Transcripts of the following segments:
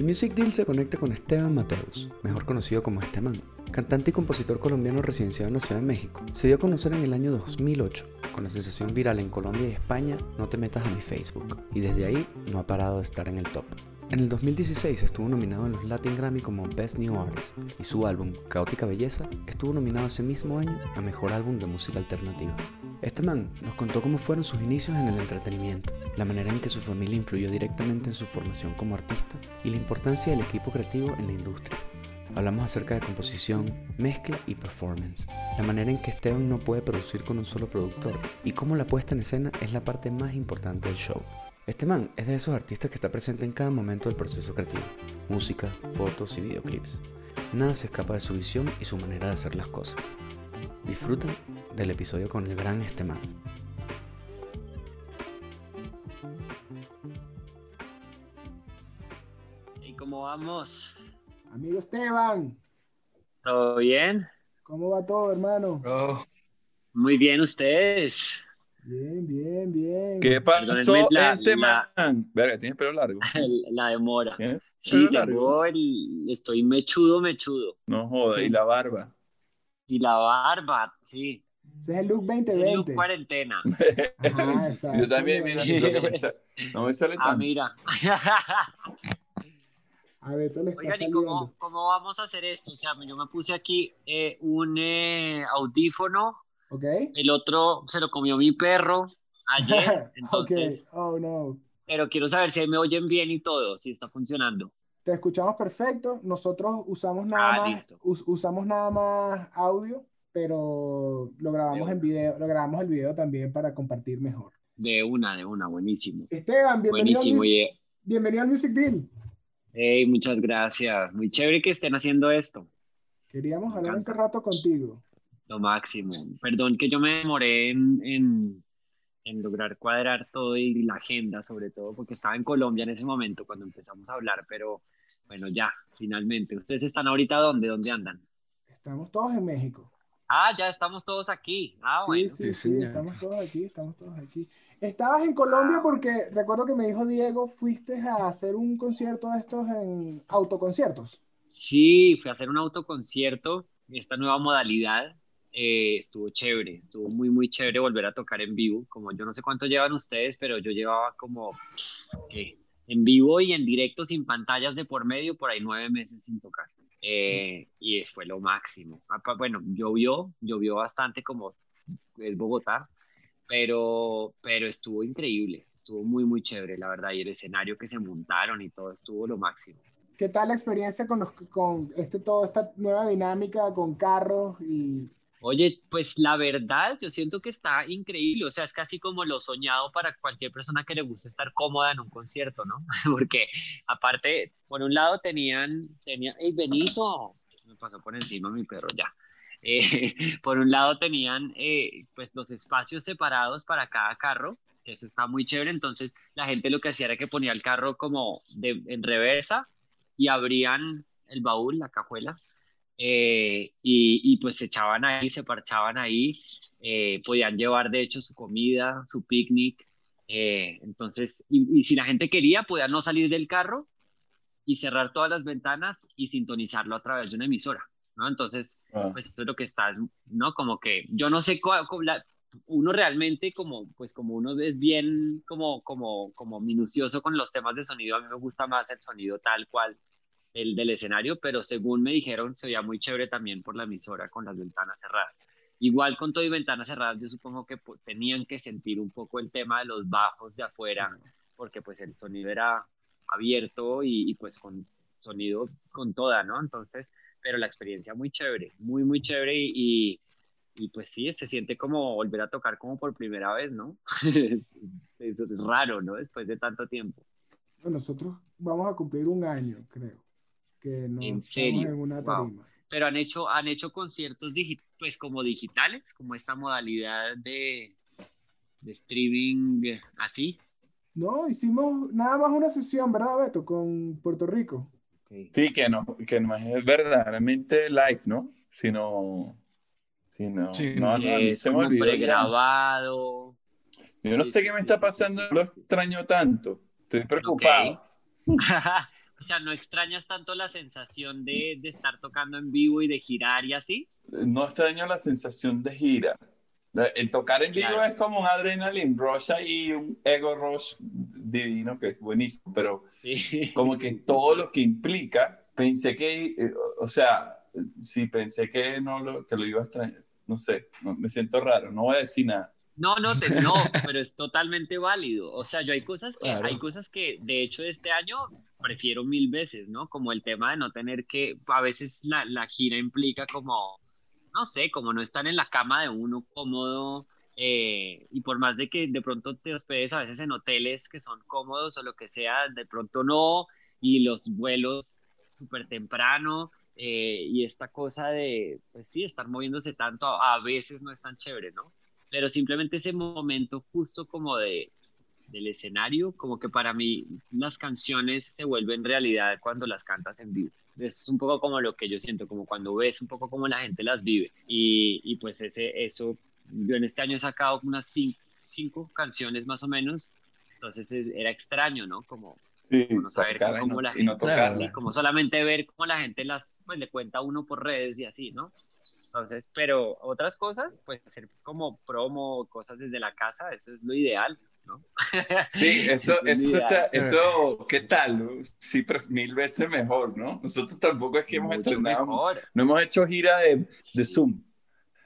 El Music Deal se conecta con Esteban Mateus, mejor conocido como Esteman, cantante y compositor colombiano residenciado en la Ciudad de México. Se dio a conocer en el año 2008 con la sensación viral en Colombia y España No te metas a mi Facebook, y desde ahí no ha parado de estar en el top. En el 2016 estuvo nominado en los Latin Grammy como Best New Artist y su álbum Caótica Belleza estuvo nominado ese mismo año a Mejor Álbum de Música Alternativa. Este man nos contó cómo fueron sus inicios en el entretenimiento, la manera en que su familia influyó directamente en su formación como artista y la importancia del equipo creativo en la industria. Hablamos acerca de composición, mezcla y performance, la manera en que Esteban no puede producir con un solo productor y cómo la puesta en escena es la parte más importante del show. Este man es de esos artistas que está presente en cada momento del proceso creativo, música, fotos y videoclips. Nada se escapa de su visión y su manera de hacer las cosas. Disfruten del episodio con el gran Esteban. ¿Y cómo vamos? Amigo Esteban, ¿Todo bien? ¿cómo va todo, hermano? Muy bien, ustedes. Bien, bien, bien. ¿Qué pasó, la- este la- man? Verga, tienes pelo largo. La demora. ¿Tienes Sí, largo? el- estoy mechudo, mechudo. No joda, y la barba. Y la barba, sí. Ese es el look El 2020. look cuarentena. Ajá, exacto. Yo también, mira, lo que me sa- no me sale Ah, tanto. mira. A Beto le está Oigan, ¿y cómo, cómo vamos a hacer esto? O sea, yo me puse aquí eh, un eh, audífono, ¿Ok? el otro se lo comió mi perro ayer, entonces, ok, oh no. pero quiero saber si me oyen bien y todo, si está funcionando. Te escuchamos perfecto. Nosotros usamos nada Ah, más, listo. us- usamos nada más audio, pero lo grabamos en video, lo grabamos el video también para compartir mejor. De una, de una, buenísimo. Esteban, bienvenido, al, Buenísimo, Music, y bienvenido al Music Deal. Hey, muchas gracias. Muy chévere que estén haciendo esto. Queríamos Me hablar encanta. hace rato contigo. Lo máximo. Perdón que yo me demoré en, en, en lograr cuadrar todo y la agenda, sobre todo porque estaba en Colombia en ese momento cuando empezamos a hablar, pero bueno, ya, finalmente. ¿Ustedes están ahorita dónde? ¿Dónde andan? Estamos todos en México. Ah, ya estamos todos aquí. Ah, Sí, bueno. sí, Sí, sí, estamos todos aquí, estamos todos aquí. Estabas en Colombia porque recuerdo que me dijo Diego, fuiste a hacer un concierto de estos en autoconciertos. Sí, fui a hacer un autoconcierto, esta nueva modalidad. eh, estuvo chévere, estuvo muy, muy chévere volver a tocar en vivo. Como yo no sé cuánto llevan ustedes, pero yo llevaba como ¿qué? en vivo y en directo sin pantallas de por medio, por ahí nueve meses sin tocar. Eh, y fue lo máximo. Apa- Bueno, llovió, llovió bastante como es Bogotá, pero, pero estuvo increíble, estuvo muy, muy chévere, la verdad. Y el escenario que se montaron y todo estuvo lo máximo. ¿Qué tal la experiencia con, los, con este, toda esta nueva dinámica con carros y Oye, pues la verdad, yo siento que está increíble, o sea, es casi como lo soñado para cualquier persona que le guste estar cómoda en un concierto, ¿no? Porque aparte, por un lado tenían, tenía, ¡Ey, Benito! Me pasó por encima mi perro ya. Eh, por un lado tenían eh, pues los espacios separados para cada carro, que eso está muy chévere, entonces la gente lo que hacía era que ponía el carro como de, en reversa y abrían el baúl, la cajuela, eh, y, y, pues se echaban ahí, se parchaban ahí, eh, podían llevar de hecho su comida, su picnic, eh, entonces, y, y, si la gente quería, podían no salir del carro y cerrar todas las ventanas y sintonizarlo a través de una emisora, ¿no? Entonces, Ah. pues eso es lo que está, ¿no? Como que yo no sé cuál, la, uno realmente como, pues como uno es bien como, como, como minucioso con los temas de sonido, a mí me gusta más el sonido tal cual el del escenario, pero según me dijeron, se veía muy chévere también por la emisora con las ventanas cerradas. Igual con todo y ventanas cerradas, yo supongo que tenían que sentir un poco el tema de los bajos de afuera, porque pues el sonido era abierto y, y pues con sonido con toda, ¿no? Entonces, pero la experiencia muy chévere, muy, muy chévere y, y pues sí, se siente como volver a tocar como por primera vez, ¿no? es, es raro, ¿no? Después de tanto tiempo. Nosotros vamos a cumplir un año, creo, que no ¿En serio? en una Wow. tarima. Pero han hecho, han hecho conciertos digi- pues como digitales, como esta modalidad de, de streaming eh, así. No, hicimos nada más una sesión, ¿verdad, Beto? Con Puerto Rico. Sí, que no, que no es verdaderamente live, ¿no? Sino, sino, Sí. no, no, a mí Eh, se me olvidó. pregrabado. Yo no sé qué me está pasando, lo extraño tanto. Estoy preocupado. O sea, ¿no extrañas tanto la sensación de, de estar tocando en vivo y de girar y así? No extraño la sensación de gira. El tocar en vivo Claro. es como un adrenaline rush y un ego rush divino que es buenísimo, pero Sí. como que todo lo que implica, pensé que, eh, o sea, sí, pensé que no lo, que lo iba a extrañar, no sé, no- me siento raro, no voy a decir nada. No, no, te- no, pero es totalmente válido. O sea, yo hay cosas que, Claro. hay cosas que, de hecho, este año prefiero mil veces, ¿no? Como el tema de no tener que, a veces la, la gira implica como, no sé, como no estar en la cama de uno cómodo, eh, y por más de que de pronto te hospedes a veces en hoteles que son cómodos o lo que sea, de pronto no, y los vuelos súper temprano, eh, y esta cosa de, pues sí, estar moviéndose tanto a, a veces no es tan chévere, ¿no? Pero simplemente ese momento justo como de, del escenario, como que para mí las canciones se vuelven realidad cuando las cantas en vivo. Es un poco como lo que yo siento, como cuando ves un poco cómo la gente las vive. Y, y pues ese, eso, yo en este año he sacado unas cinco, cinco canciones más o menos, entonces es- era extraño, ¿no? Como, Sí, Bueno, saber y cómo no, la y no gente- tocarla. sí, como solamente ver cómo la gente las, pues le cuenta a uno por redes y así, ¿no? Entonces, pero otras cosas, pues hacer como promo, cosas desde la casa, eso es lo ideal, ¿no? Sí, eso, Es eso, está, eso, ¿qué tal? Sí, pero mil veces mejor, ¿no? Nosotros tampoco es que hemos Mucho entrenado, mejor. no hemos hecho gira de, de. Zoom,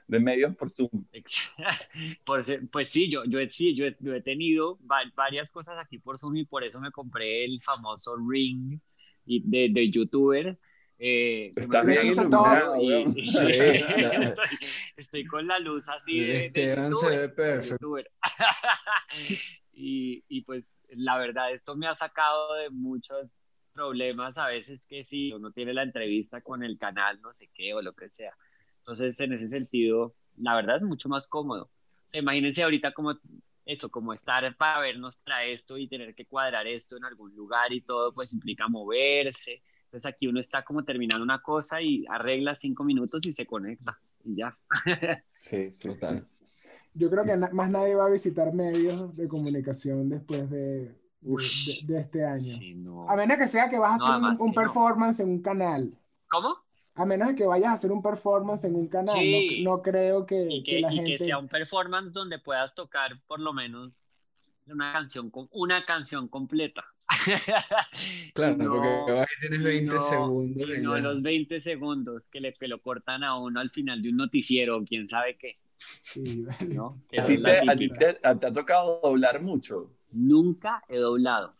de medios por Zoom. Por pues sí, yo, yo, he- sí, yo, he, yo he tenido va- varias cosas aquí por Zoom y por eso me compré el famoso Ring y de, de youtuber. Eh, lo bien iluminado, y- y- Sí, estoy, estoy con la luz así de, de Esteban se ve perfecto. y, y pues la verdad, esto me ha sacado de muchos problemas a veces que si uno tiene la entrevista con el canal, no sé qué, o lo que sea. Entonces, en ese sentido, la verdad es mucho más cómodo. O sea, imagínense ahorita como eso, como estar para vernos para esto y tener que cuadrar esto en algún lugar y todo, pues implica moverse. Entonces aquí uno está como terminando una cosa y arregla cinco minutos y se conecta y ya. Sí, sí, Total. Yo creo que na- más nadie va a visitar medios de comunicación después de, Ush. de- de este año. Sí, no. A menos que sea que vas a No, hacer un, además un que no. performance en un canal. ¿Cómo? A menos que vayas a hacer un performance en un canal. Sí. No, no creo que, Y que que, la y gente... que sea un performance donde puedas tocar por lo menos una canción, con, una canción completa. Claro, No, porque ahí tienes y 20 no- segundos. no ya. los 20 segundos que, le, que lo cortan a uno al final de un noticiero, quién sabe qué, Sí. ¿no? ¿A ti te, la a ti típica. te- te ha tocado doblar mucho? Nunca he doblado.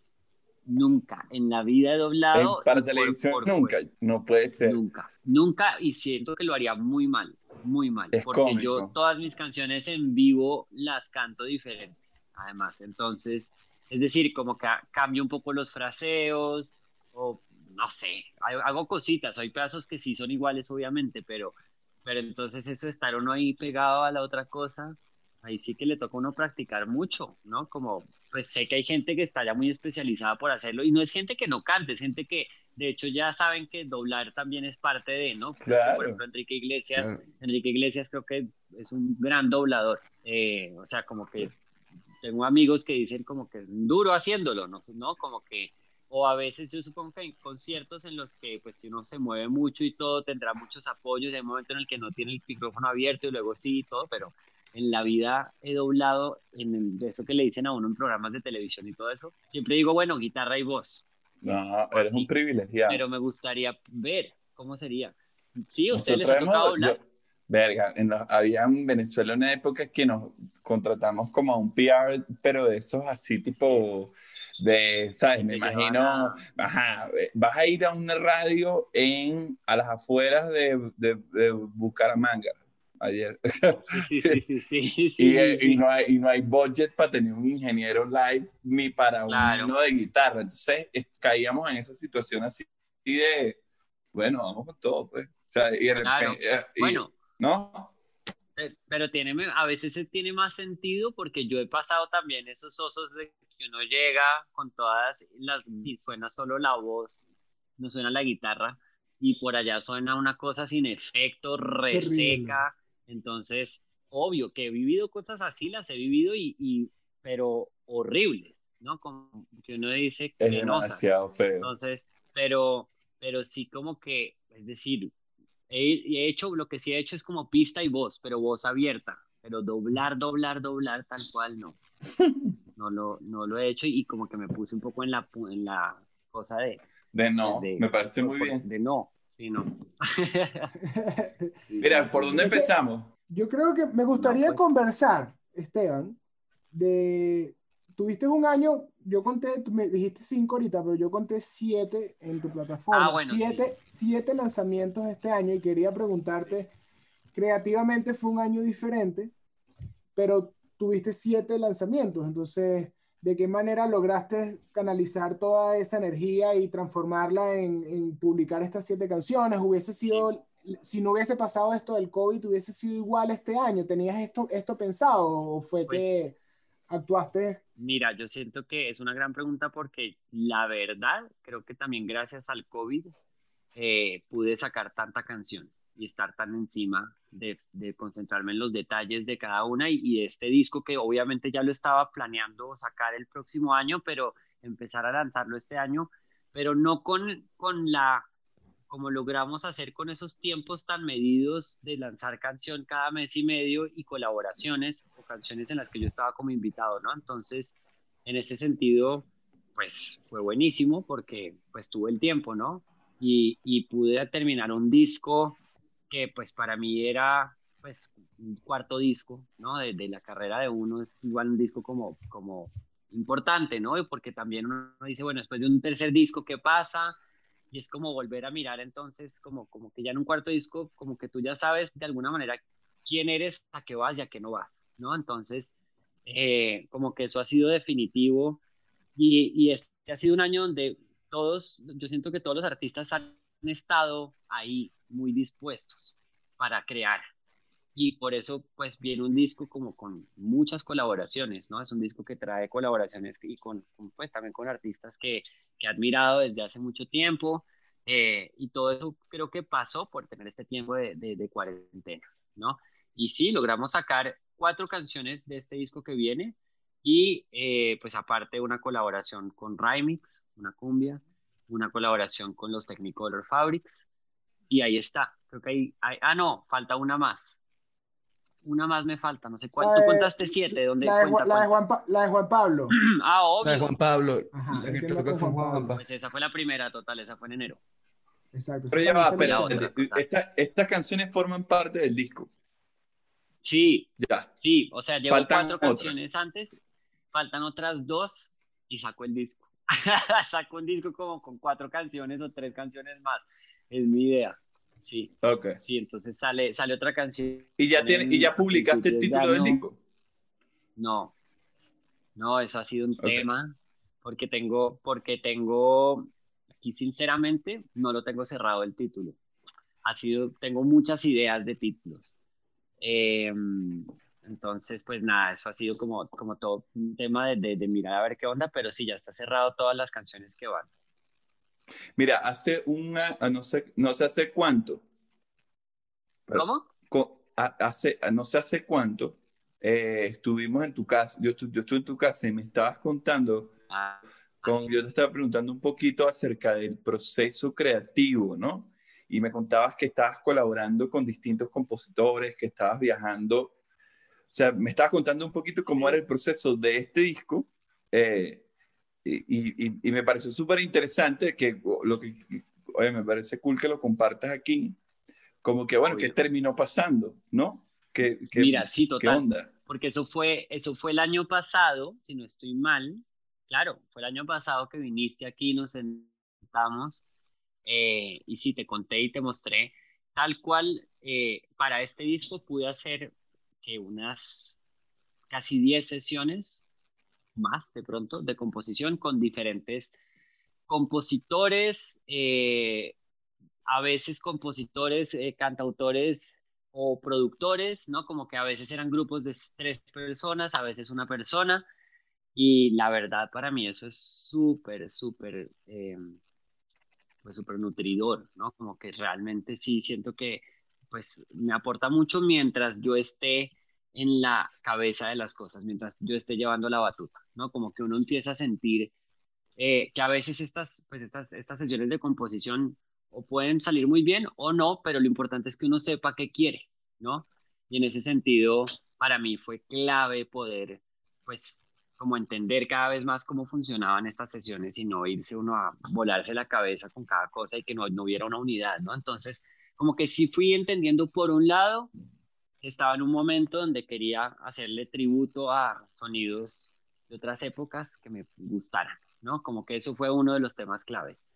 Nunca. En la vida he doblado. Para televisión por nunca, no puede ser. Nunca. Nunca. Y siento que lo haría muy mal. Muy mal. Es porque cómico. yo todas mis canciones en vivo las canto diferente. Además, entonces, es decir, como que cambio un poco los fraseos o no sé, hago cositas. Hay pedazos que sí son iguales, obviamente, pero, pero entonces eso de estar uno ahí pegado a la otra cosa, ahí sí que le toca a uno practicar mucho, ¿no? Como, pues sé que hay gente que está ya muy especializada por hacerlo y no es gente que no cante, es gente que de hecho ya saben que doblar también es parte de, ¿no? Claro. Por ejemplo, Enrique Iglesias. Enrique Iglesias creo que es un gran doblador. Eh, o sea, como que tengo amigos que dicen como que es duro haciéndolo, ¿no? ¿no? Como que, o a veces yo supongo que hay conciertos en los que pues si uno se mueve mucho y todo, tendrá muchos apoyos, hay un momento en el que no tiene el micrófono abierto y luego sí y todo, pero en la vida he doblado en el- de eso que le dicen a uno en programas de televisión y todo eso. Siempre digo, bueno, guitarra y voz, No, eres Sí. un privilegiado. pero me gustaría ver cómo sería. Sí, a ustedes les Nosotros ha tocado doblar. yo- verga, en los- había en Venezuela una época que nos contratamos como a un PR, pero de esos así tipo de, ¿sabes? Me imagino, a- ajá, eh, vas a ir a una radio en, a las afueras de, de, de Bucaramanga ayer. Sí, sí, sí, sí, sí, y, eh, y no hay, y no hay budget para tener un ingeniero live ni para Claro. uno de guitarra. Entonces es- caíamos en esa situación así de, bueno, vamos con todo, pues. O sea, y de Claro. repente, eh, y- Bueno, ¿no? Pero tiene, a veces se tiene más sentido porque yo he pasado también esos osos de que uno llega con todas las y suena solo la voz, no suena la guitarra y por allá suena una cosa sin efecto, reseca. Entonces, obvio que he vivido cosas así, las he vivido y, y pero horribles, ¿no? Como que uno dice Es penosas. demasiado feo. Entonces, pero, pero sí como que, es decir, he, hecho, lo que sí he hecho es como pista y voz, pero voz abierta, pero doblar, doblar, doblar, tal cual no. No lo, no lo he hecho y como que me puse un poco en la, en la cosa de... De no, me parece muy bien. De no, sí, no. Mira, ¿por dónde empezamos? Yo creo que me gustaría pues. conversar, Esteban, de... Tuviste un año, yo conté, tú me dijiste cinco ahorita, pero yo conté siete en tu plataforma. Ah, siete, siete lanzamientos este año y quería preguntarte, creativamente fue un año diferente, pero tuviste siete lanzamientos, entonces, ¿de qué manera lograste canalizar toda esa energía y transformarla en, en publicar estas siete canciones? ¿Hubiese sido si no hubiese pasado esto del COVID, hubiese sido igual este año? ¿Tenías esto, esto pensado o fue pues que actuaste? Mira, yo siento que es una gran pregunta porque la verdad, creo que también gracias al COVID eh, pude sacar tanta canción y estar tan encima de, de, concentrarme en los detalles de cada una y, y este disco que obviamente ya lo estaba planeando sacar el próximo año, pero empezar a lanzarlo este año, pero no con, con la como logramos hacer con esos tiempos tan medidos de lanzar canción cada mes y medio y colaboraciones o canciones en las que yo estaba como invitado, ¿no? Entonces, en este sentido, pues fue buenísimo porque pues tuve el tiempo, ¿no? Y, y pude terminar un disco que pues para mí era pues un cuarto disco, ¿no? De, de, la carrera de uno es igual un disco como, como importante, ¿no? Porque también uno dice, bueno, después de un tercer disco, ¿qué pasa? Y es como volver a mirar entonces como, como que ya en un cuarto disco, como que tú ya sabes de alguna manera quién eres, a qué vas y a qué no vas, ¿no? Entonces, eh, como que eso ha sido definitivo y, y este ha sido un año donde todos, yo siento que todos los artistas han estado ahí muy dispuestos para crear, y por eso pues viene un disco como con muchas colaboraciones, ¿no? Es un disco que trae colaboraciones y con, pues también con artistas que, que he admirado desde hace mucho tiempo eh, y todo eso creo que pasó por tener este tiempo de, de, cuarentena, ¿no? Y sí, logramos sacar cuatro canciones de este disco que viene y eh, pues aparte una colaboración con Rymix, una cumbia, una colaboración con los Technicolor Fabrics y ahí está. Creo que hay, ah no, falta una más una más me falta, no sé cuál. Tú contaste siete, ¿dónde la, de, Juan, la, de Juan, Pablo. ah, obvio. La de Juan Pablo. Pues esa fue la primera, total, esa fue en enero. Exacto. Pero ya va, espera, esta, estas canciones forman parte del disco. Sí, ya. Sí, o sea, llevo cuatro canciones antes, faltan otras dos y saco el disco. saco un disco como con cuatro canciones o tres canciones más. Es mi idea. Sí. Ok. Sí, entonces sale, sale otra canción. ¿Y ya, tiene, ¿y ya publicaste el título del disco? No. No, eso ha sido un tema. Porque tengo, porque tengo, aquí sinceramente, no lo tengo cerrado el título. Ha sido, tengo muchas ideas de títulos. Em, entonces, pues nada, eso ha sido como, como todo un tema de, de mirar a ver qué onda, pero sí, ya está cerrado todas las canciones que van. Mira, hace una, ah, no sé, no sé hace cuánto. ¿Cómo? Hace, no sé hace cuánto, eh, estuvimos en tu casa, yo, yo estuve en tu casa y me estabas contando, ah, con, yo te estaba preguntando un poquito acerca del proceso creativo, ¿no? Y me contabas que estabas colaborando con distintos compositores, que estabas viajando, o sea, me estabas contando un poquito cómo era el proceso de este disco. Eh, y, y, me pareció súper interesante que lo que, oye, me parece cool que lo compartas aquí, como que, bueno, ¿qué terminó pasando? ¿No? ¿Qué, qué, Mira, sí, total. ¿qué onda? Porque eso fue, eso fue el año pasado, si no estoy mal, claro, fue el año pasado que viniste aquí, nos sentamos, eh, y sí, te conté y te mostré, tal cual, eh, para este disco pude hacer que unas casi 10 sesiones más de pronto de composición con diferentes compositores, eh, a veces compositores, eh, cantautores o productores, ¿no? Como que a veces eran grupos de tres personas, a veces una persona. Y la verdad para mí eso es súper, súper, eh, pues súper nutridor, ¿no? Como que realmente sí siento que pues me aporta mucho mientras yo esté en la cabeza de las cosas mientras yo esté llevando la batuta, ¿no? Como que uno empieza a sentir eh, que a veces estas, pues estas, estas sesiones de composición o pueden salir muy bien o no, pero lo importante es que uno sepa qué quiere, ¿no? Y en ese sentido, para mí fue clave poder, pues, como entender cada vez más cómo funcionaban estas sesiones y no irse uno a volarse la cabeza con cada cosa y que no, no hubiera una unidad, ¿no? Entonces, como que sí fui entendiendo por un lado, estaba en un momento donde quería hacerle tributo a sonidos de otras épocas que me gustaran, ¿no? Como que eso fue uno de los temas claves.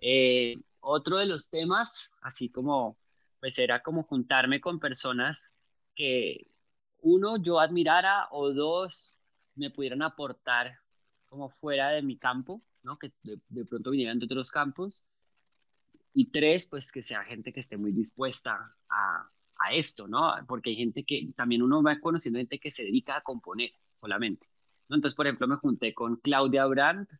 Eh, otro de los temas, así como, pues era como juntarme con personas que, uno, yo admirara o dos, me pudieran aportar como fuera de mi campo, ¿no? Que de, de pronto vinieran de otros campos. Y tres, pues que sea gente que esté muy dispuesta a, a esto, ¿no? Porque hay gente que también uno va conociendo gente que se dedica a componer solamente. Entonces, por ejemplo, me junté con Claudia Brandt,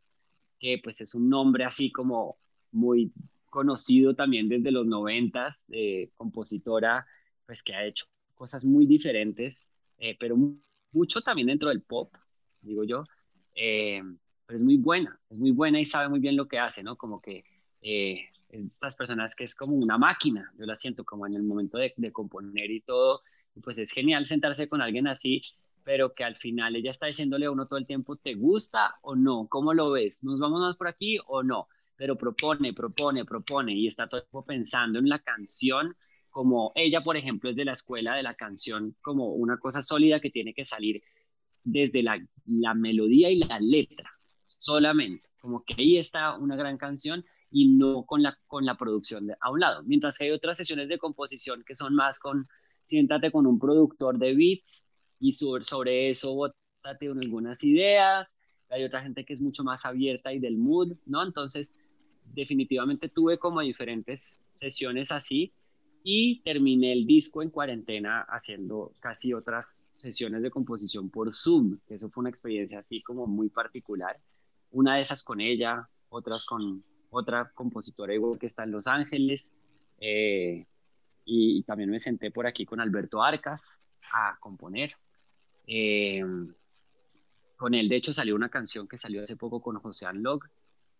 que pues es un nombre así como muy conocido también desde los noventas, eh, compositora, pues que ha hecho cosas muy diferentes, eh, pero mucho también dentro del pop, digo yo, eh, pero es muy buena, es muy buena y sabe muy bien lo que hace, ¿no? Como que eh, estas personas que es como una máquina, yo la siento como en el momento de, componer y todo, pues es genial sentarse con alguien así, pero que al final ella está diciéndole a uno todo el tiempo, ¿te gusta o no? ¿Cómo lo ves? ¿Nos vamos más por aquí o no? Pero propone, propone, propone y está todo el tiempo pensando en la canción como ella, por ejemplo, es de la escuela de la canción como una cosa sólida que tiene que salir desde la, la melodía y la letra, solamente, como que ahí está una gran canción y no con la, con la producción de, a un lado. Mientras que hay otras sesiones de composición que son más con, siéntate con un productor de beats y sobre, sobre eso botate algunas ideas. Hay otra gente que es mucho más abierta y del mood, ¿no? Entonces, definitivamente tuve como diferentes sesiones así y terminé el disco en cuarentena haciendo casi otras sesiones de composición por Zoom, que eso fue una experiencia así como muy particular. Una de esas con ella, otras con otra compositora igual que está en Los Ángeles. Eh, y, también me senté por aquí con Alberto Arcas a componer. Eh, con él, de hecho, salió una canción que salió hace poco con José Anlog,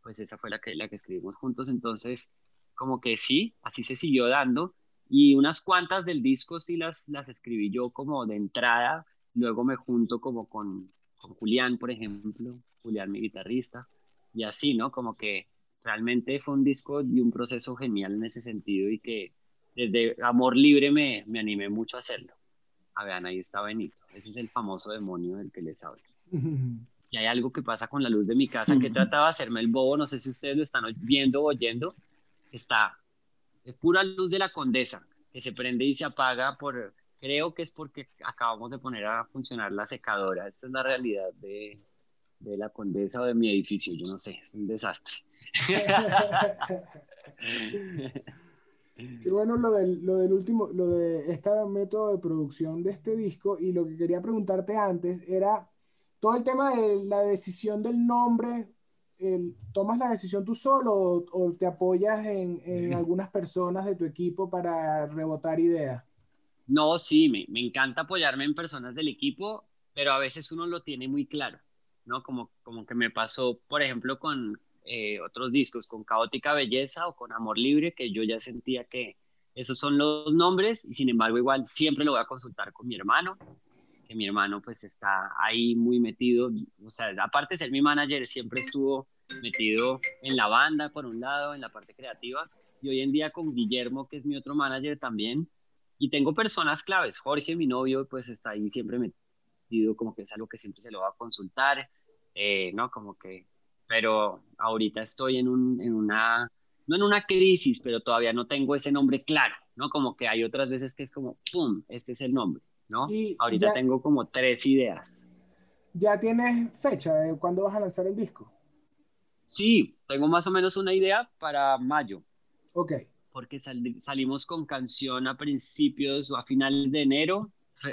pues esa fue la que, la que escribimos juntos. Entonces, como que sí, así se siguió dando y unas cuantas del disco sí las, las escribí yo como de entrada, luego me junto como con, con Julián, por ejemplo, Julián mi guitarrista, y así, ¿no? Como que realmente fue un disco y un proceso genial en ese sentido y que desde Amor Libre me, me animé mucho a hacerlo. Ah, vean, ahí está Benito, ese es el famoso demonio del que les hablo. Y hay algo que pasa con la luz de mi casa que trataba de hacerme el bobo, no sé si ustedes lo están viendo o oyendo, está es pura luz de la condesa, que se prende y se apaga por, creo que es porque acabamos de poner a funcionar la secadora. Esta es la realidad de, de la condesa o de mi edificio, yo no sé, es un desastre. Qué bueno lo del, lo del último, lo de este método de producción de este disco y lo que quería preguntarte antes era todo el tema de la decisión del nombre ¿tomas la decisión tú solo o, te apoyas en, algunas personas de tu equipo para rebotar ideas? No, sí, me, me, encanta apoyarme en personas del equipo, pero a veces uno lo tiene muy claro, ¿no? Como, como que me pasó, por ejemplo, con eh, otros discos, con Caótica Belleza o con Amor Libre, que yo ya sentía que esos son los nombres y sin embargo igual siempre lo voy a consultar con mi hermano que mi hermano pues está ahí muy metido, o sea, aparte de ser mi manager, siempre estuvo metido en la banda por un lado, en la parte creativa, y hoy en día con Guillermo, que es mi otro manager también, y tengo personas claves, Jorge, mi novio, pues está ahí siempre metido, como que es algo que siempre se lo va a consultar, eh, ¿no? Como que, pero ahorita estoy en, un, en una, no en una crisis, pero todavía no tengo ese nombre claro, ¿no? Como que hay otras veces que es como, ¡pum!, este es el nombre. ¿no? Ahorita tengo como tres ideas. ¿Ya tienes fecha de cuándo vas a lanzar el disco? Sí, tengo más o menos una idea para mayo. Ok. Porque salimos con canción a principios o a finales de enero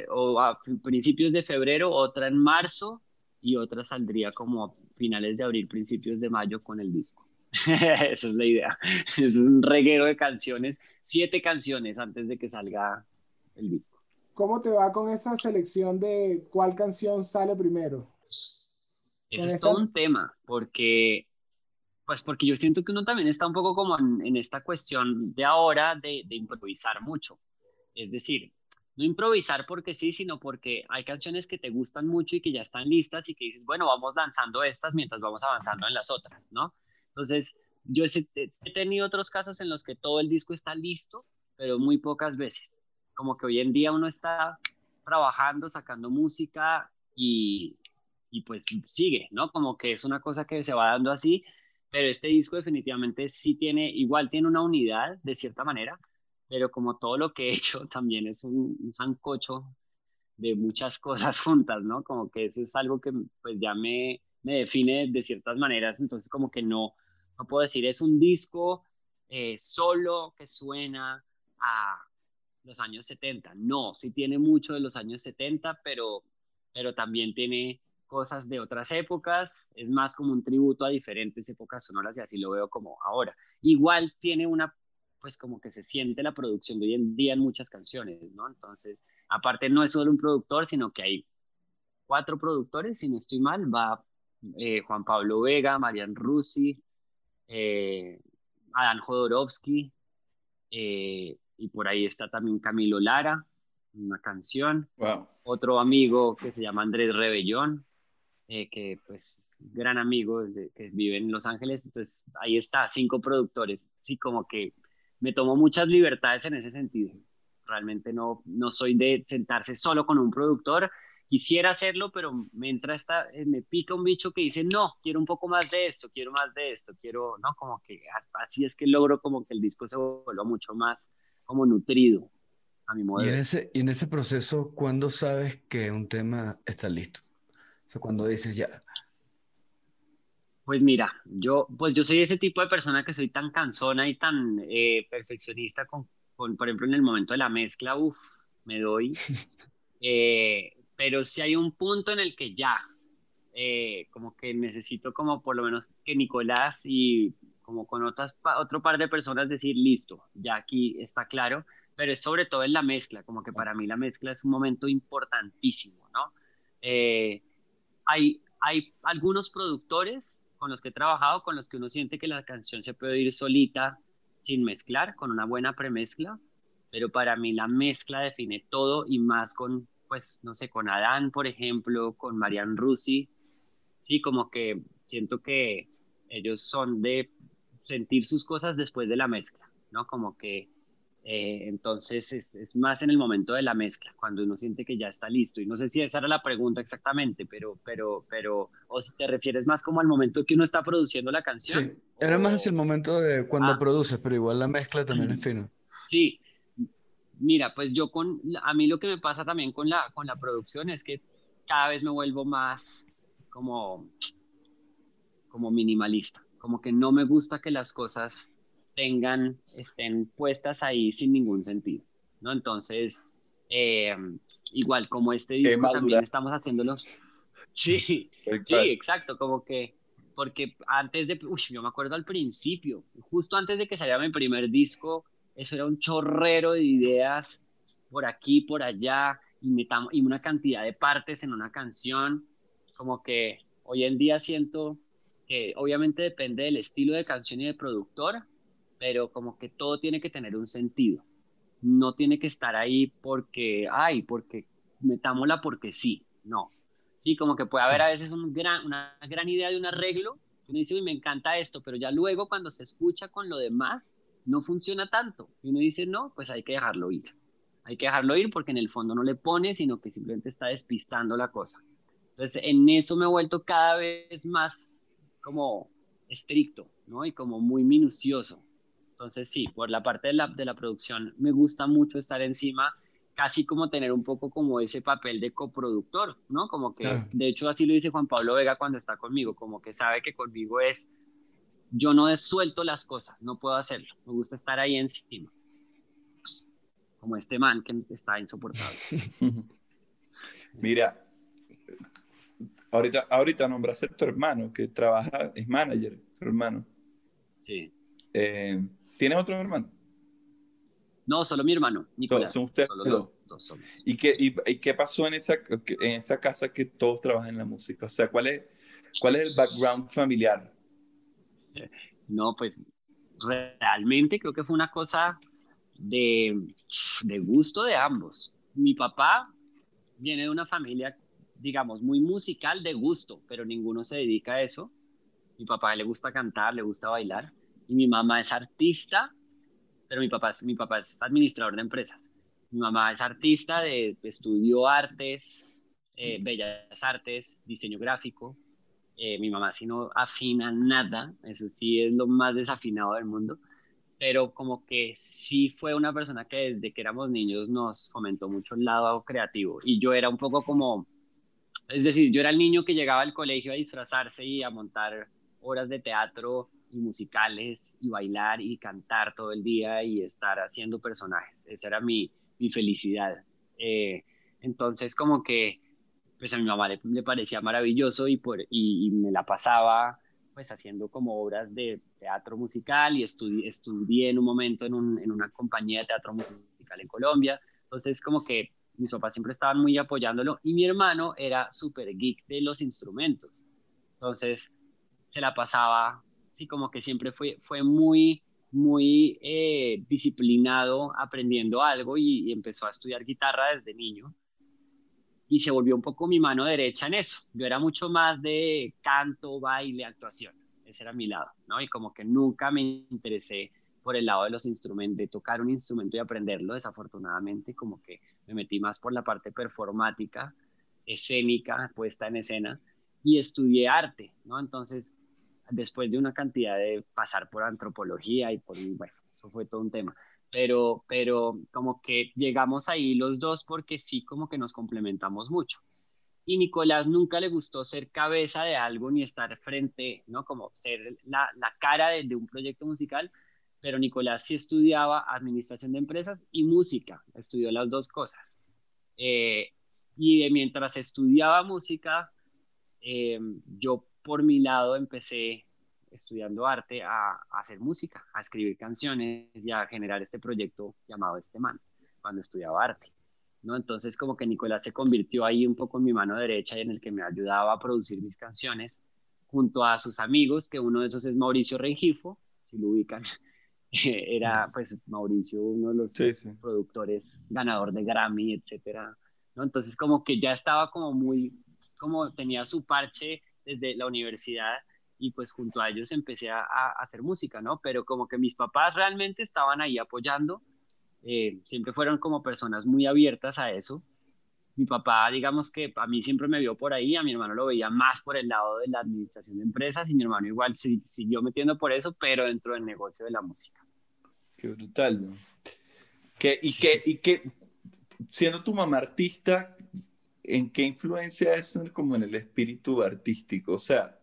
o a principios de febrero, otra en marzo y otra saldría como a finales de abril, principios de mayo con el disco. Esa es la idea. Es un reguero de canciones, siete canciones antes de que salga el disco. ¿Cómo te va con esa selección de cuál canción sale primero? Eso es todo un tema, porque Pues porque yo siento que uno también está un poco como en, esta cuestión de ahora de, de improvisar mucho. Es decir, no improvisar porque sí, sino porque hay canciones que te gustan mucho y que ya están listas y que dices, bueno, vamos lanzando estas mientras vamos avanzando en las otras, ¿no? Entonces, yo he, tenido otros casos en los que todo el disco está listo, pero muy pocas veces. Como que hoy en día uno está trabajando, sacando música y, y pues sigue, ¿no? Como que es una cosa que se va dando así, pero este disco definitivamente sí tiene, igual tiene una unidad de cierta manera, pero como todo lo que he hecho también es un, un sancocho de muchas cosas juntas, ¿no? Como que eso es algo que pues ya me, me define de ciertas maneras, entonces como que no, no puedo decir, es un disco eh, solo que suena a los años 70, no, sí tiene mucho de los años 70, pero, pero también tiene cosas de otras épocas, es más como un tributo a diferentes épocas sonoras y así lo veo como ahora. Igual tiene una pues como que se siente la producción de hoy en día en muchas canciones, ¿no? Entonces, aparte no es solo un productor, sino que hay cuatro productores, si no estoy mal, va eh, Juan Pablo Vega, Marian Rusi, eh, Adán Jodorowsky, eh, y por ahí está también Camilo Lara, una canción. Otro amigo que se llama Andrés Rebellón, que pues gran amigo que vive en Los Ángeles. Entonces ahí está, cinco productores. Sí, como que me tomo muchas libertades en ese sentido. Realmente no, no soy de sentarse solo con un productor. Quisiera hacerlo, pero me entra esta, eh, me pica un bicho que dice, no, quiero un poco más de esto, quiero más de esto, quiero, ¿no? Como que así es que logro como que el disco se vuelva mucho más como nutrido a mi modo. Y en ese, y en ese proceso, ¿cuándo sabes que un tema está listo? O sea, cuando dices ya, pues mira, yo, pues yo soy ese tipo de persona que soy tan cansona y tan eh, perfeccionista con, por ejemplo, en el momento de la mezcla, uff, me doy. Eh, pero si hay un punto en el que ya, eh, como que necesito como por lo menos que Nicolás y como con otras, otro par de personas decir, listo, ya aquí está claro, pero es sobre todo en la mezcla, como que para mí la mezcla es un momento importantísimo, ¿no? hay, hay algunos productores con los que he trabajado, con los que uno siente que la canción se puede ir solita sin mezclar, con una buena premezcla, pero para mí la mezcla define todo y más con, pues, no sé, con Adán, por ejemplo, con Marian Rusi, sí, como que siento que ellos son de sentir sus cosas después de la mezcla, ¿no? Como que eh, entonces es, es, más en el momento de la mezcla, cuando uno siente que ya está listo. Y no sé si esa era la pregunta exactamente, pero, pero, pero, o si te refieres más como al momento que uno está produciendo la canción. Sí, era más hacia el momento de cuando ah. produces, pero igual la mezcla también es fino. Sí, mira, pues yo con, a mí lo que me pasa también con la, con la producción es que cada vez me vuelvo más como, como minimalista, como que no me gusta que las cosas tengan, estén puestas ahí sin ningún sentido, ¿no? Entonces, eh, igual como este disco también estamos haciéndolos. Sí, sí, exacto, como que, porque antes de, uy, yo me acuerdo al principio, justo antes de que saliera mi primer disco, eso era un chorrero de ideas por aquí, por allá, y, metamos, y una cantidad de partes en una canción, como que hoy en día siento que obviamente depende del estilo de canción y de productor, pero como que todo tiene que tener un sentido. No tiene que estar ahí porque, ay, porque metámosla porque sí, no. Sí, como que puede haber a veces un gran, una gran idea de un arreglo, uno dice, me encanta esto, pero ya luego cuando se escucha con lo demás, no funciona tanto. Y uno dice, no, pues hay que dejarlo ir. Hay que dejarlo ir porque en el fondo no le pone, sino que simplemente está despistando la cosa. Entonces, en eso me he vuelto cada vez más como estricto, ¿no? Y como muy minucioso. Entonces sí, por la parte de la, de la producción me gusta mucho estar encima, casi como tener un poco como ese papel de coproductor, ¿no? Como que, de hecho así lo dice Juan Pablo Vega cuando está conmigo, como que sabe que conmigo es, yo no suelto las cosas, no puedo hacerlo, me gusta estar ahí encima. Como este man que está insoportable. Mira, ahorita, ahorita nombraste a tu hermano que trabaja, es manager, tu hermano. Sí. Eh, ¿Tienes otro hermano? No, solo mi hermano, Nicolás. Son ustedes dos. ¿Y qué, y, qué pasó en esa, en esa casa que todos trabajan en la música? O sea, ¿cuál es, cuál es el background familiar? No, pues realmente creo que fue una cosa de, de gusto de ambos. Mi papá viene de una familia, digamos, muy musical de gusto, pero ninguno se dedica a eso. Mi papá le gusta cantar, le gusta bailar. Y mi mamá es artista, pero mi papá, mi papá es administrador de empresas. Mi mamá es artista, de, estudió artes, eh, bellas artes, diseño gráfico. Eh, mi mamá sí no afina nada, eso sí es lo más desafinado del mundo, pero como que sí fue una persona que desde que éramos niños nos fomentó mucho el lado creativo y yo era un poco como, es decir, yo era el niño que llegaba al colegio a disfrazarse y a montar horas de teatro y musicales y bailar y cantar todo el día y estar haciendo personajes. Esa era mi, mi felicidad. Eh, entonces como que pues a mi mamá le, parecía maravilloso y, por, y, me la pasaba pues haciendo como obras de teatro musical y estudié, estudié en un momento en, un, en una compañía de teatro musical en Colombia. Entonces como que mis papás siempre estaban muy apoyándolo y mi hermano era súper geek de los instrumentos. Entonces se la pasaba, sí, como que siempre fue, fue muy, muy eh, disciplinado aprendiendo algo y, empezó a estudiar guitarra desde niño y se volvió un poco mi mano derecha en eso. Yo era mucho más de canto, baile, actuación. Ese era mi lado, ¿no? Y como que nunca me interesé por el lado de los instrumentos, de tocar un instrumento y aprenderlo, desafortunadamente, como que me metí más por la parte performática, escénica, puesta en escena, y estudié arte, ¿no? Entonces, después de una cantidad de pasar por antropología y por, bueno, eso fue todo un tema. Pero, pero como que llegamos ahí los dos porque sí, como que nos complementamos mucho. Y Nicolás nunca le gustó ser cabeza de algo ni estar frente, ¿no? Como ser la, la cara de, un proyecto musical, pero Nicolás sí estudiaba administración de empresas y música, estudió las dos cosas. Eh, y mientras estudiaba música, eh, yo por mi lado empecé estudiando arte a, hacer música, a escribir canciones y a generar este proyecto llamado Este Man, cuando estudiaba arte. ¿no? Entonces como que Nicolás se convirtió ahí un poco en mi mano derecha y en el que me ayudaba a producir mis canciones junto a sus amigos, que uno de esos es Mauricio Rengifo, si lo ubican. Era pues Mauricio uno de los productores, ganador de Grammy, etcétera. ¿no? Entonces como que ya estaba como muy, como tenía su parche desde la universidad y pues junto a ellos empecé a, hacer música, ¿no? Pero como que mis papás realmente estaban ahí apoyando, eh, siempre fueron como personas muy abiertas a eso. Mi papá, digamos que a mí siempre me vio por ahí, a mi hermano lo veía más por el lado de la administración de empresas y mi hermano igual siguió metiendo por eso, pero dentro del negocio de la música. Qué brutal, ¿no? ¿Qué, y, qué, y qué, siendo tu mamá artista, ¿en qué influencia eso como en el espíritu artístico? O sea,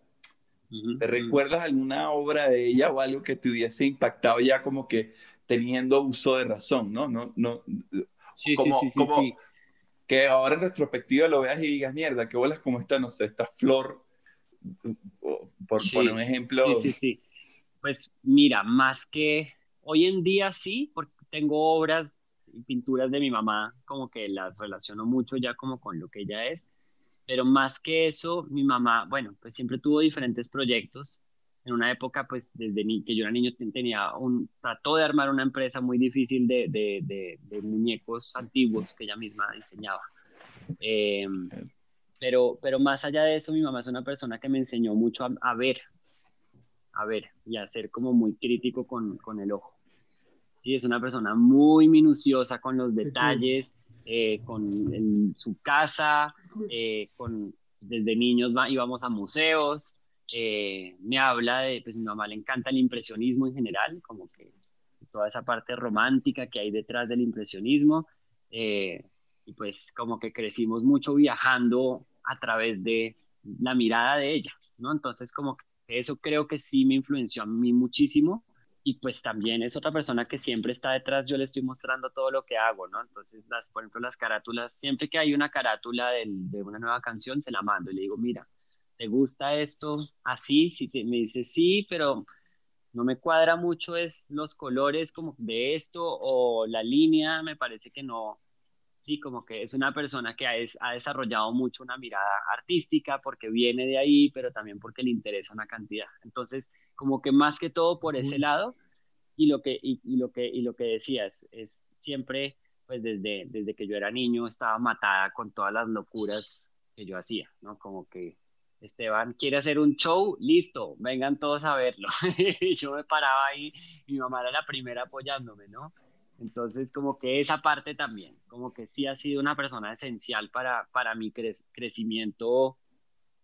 ¿te recuerdas alguna obra de ella o algo que te hubiese impactado ya como que teniendo uso de razón, ¿no? no, no sí, como, sí, sí, como que ahora en retrospectiva lo veas y digas, mierda, qué bolas como esta, no sé, esta flor, por poner un ejemplo. Sí, sí, sí. Pues mira, más que hoy en día sí, porque tengo obras pinturas de mi mamá, como que las relaciono mucho ya como con lo que ella es, pero más que eso, mi mamá, bueno, pues siempre tuvo diferentes proyectos. En una época, pues desde que yo era niño tenía un, trató de armar una empresa muy difícil de, de, de, muñecos antiguos que ella misma diseñaba. Em, pero, pero más allá de eso, mi mamá es una persona que me enseñó mucho a, a ver, a ver y a ser como muy crítico con, con el ojo. Sí, es una persona muy minuciosa con los detalles, eh, con su casa, eh, con, desde niños íbamos a museos, eh, me habla de, pues mi mamá le encanta el impresionismo en general, como que toda esa parte romántica que hay detrás del impresionismo, y pues como que crecimos mucho viajando a través de la mirada de ella, ¿no? Entonces como que eso creo que sí me influenció a mí muchísimo y pues también es otra persona que siempre está detrás, yo le estoy mostrando todo lo que hago, ¿no? Entonces, las, por ejemplo, las carátulas, siempre que hay una carátula de, una nueva canción, se la mando y le digo, mira, ¿te gusta esto así? Si me dice sí, pero no me cuadra mucho es los colores como de esto o la línea, me parece que no, sí, como que es una persona que ha, ha, desarrollado mucho una mirada artística porque viene de ahí, pero también porque le interesa una cantidad. Entonces, como que más que todo por ese lado, y lo que, y, lo que, y lo que decías, es siempre, pues desde, desde que yo era niño, estaba matada con todas las locuras que yo hacía, ¿no? Como que Esteban quiere hacer un show, listo, vengan todos a verlo. y yo me paraba ahí, mi mamá era la primera apoyándome, ¿no? Entonces, como que esa parte también, como que sí ha sido una persona esencial para, para mi crecimiento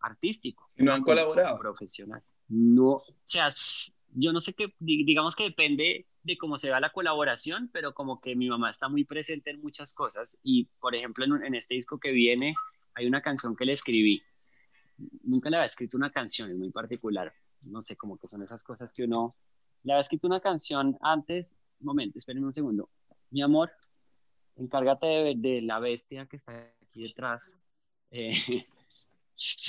artístico. ¿Y no han colaborado? Profesional. No, o sea, yo no sé qué, digamos que depende de cómo se va la colaboración, pero como que mi mamá está muy presente en muchas cosas y, por ejemplo, en, en este disco que viene hay una canción que le escribí. Nunca le había escrito una canción, es muy particular. No sé, como que son esas cosas que uno... Le había escrito una canción antes momento, espérenme un segundo. Mi amor, encárgate de, la bestia que está aquí detrás. Eh,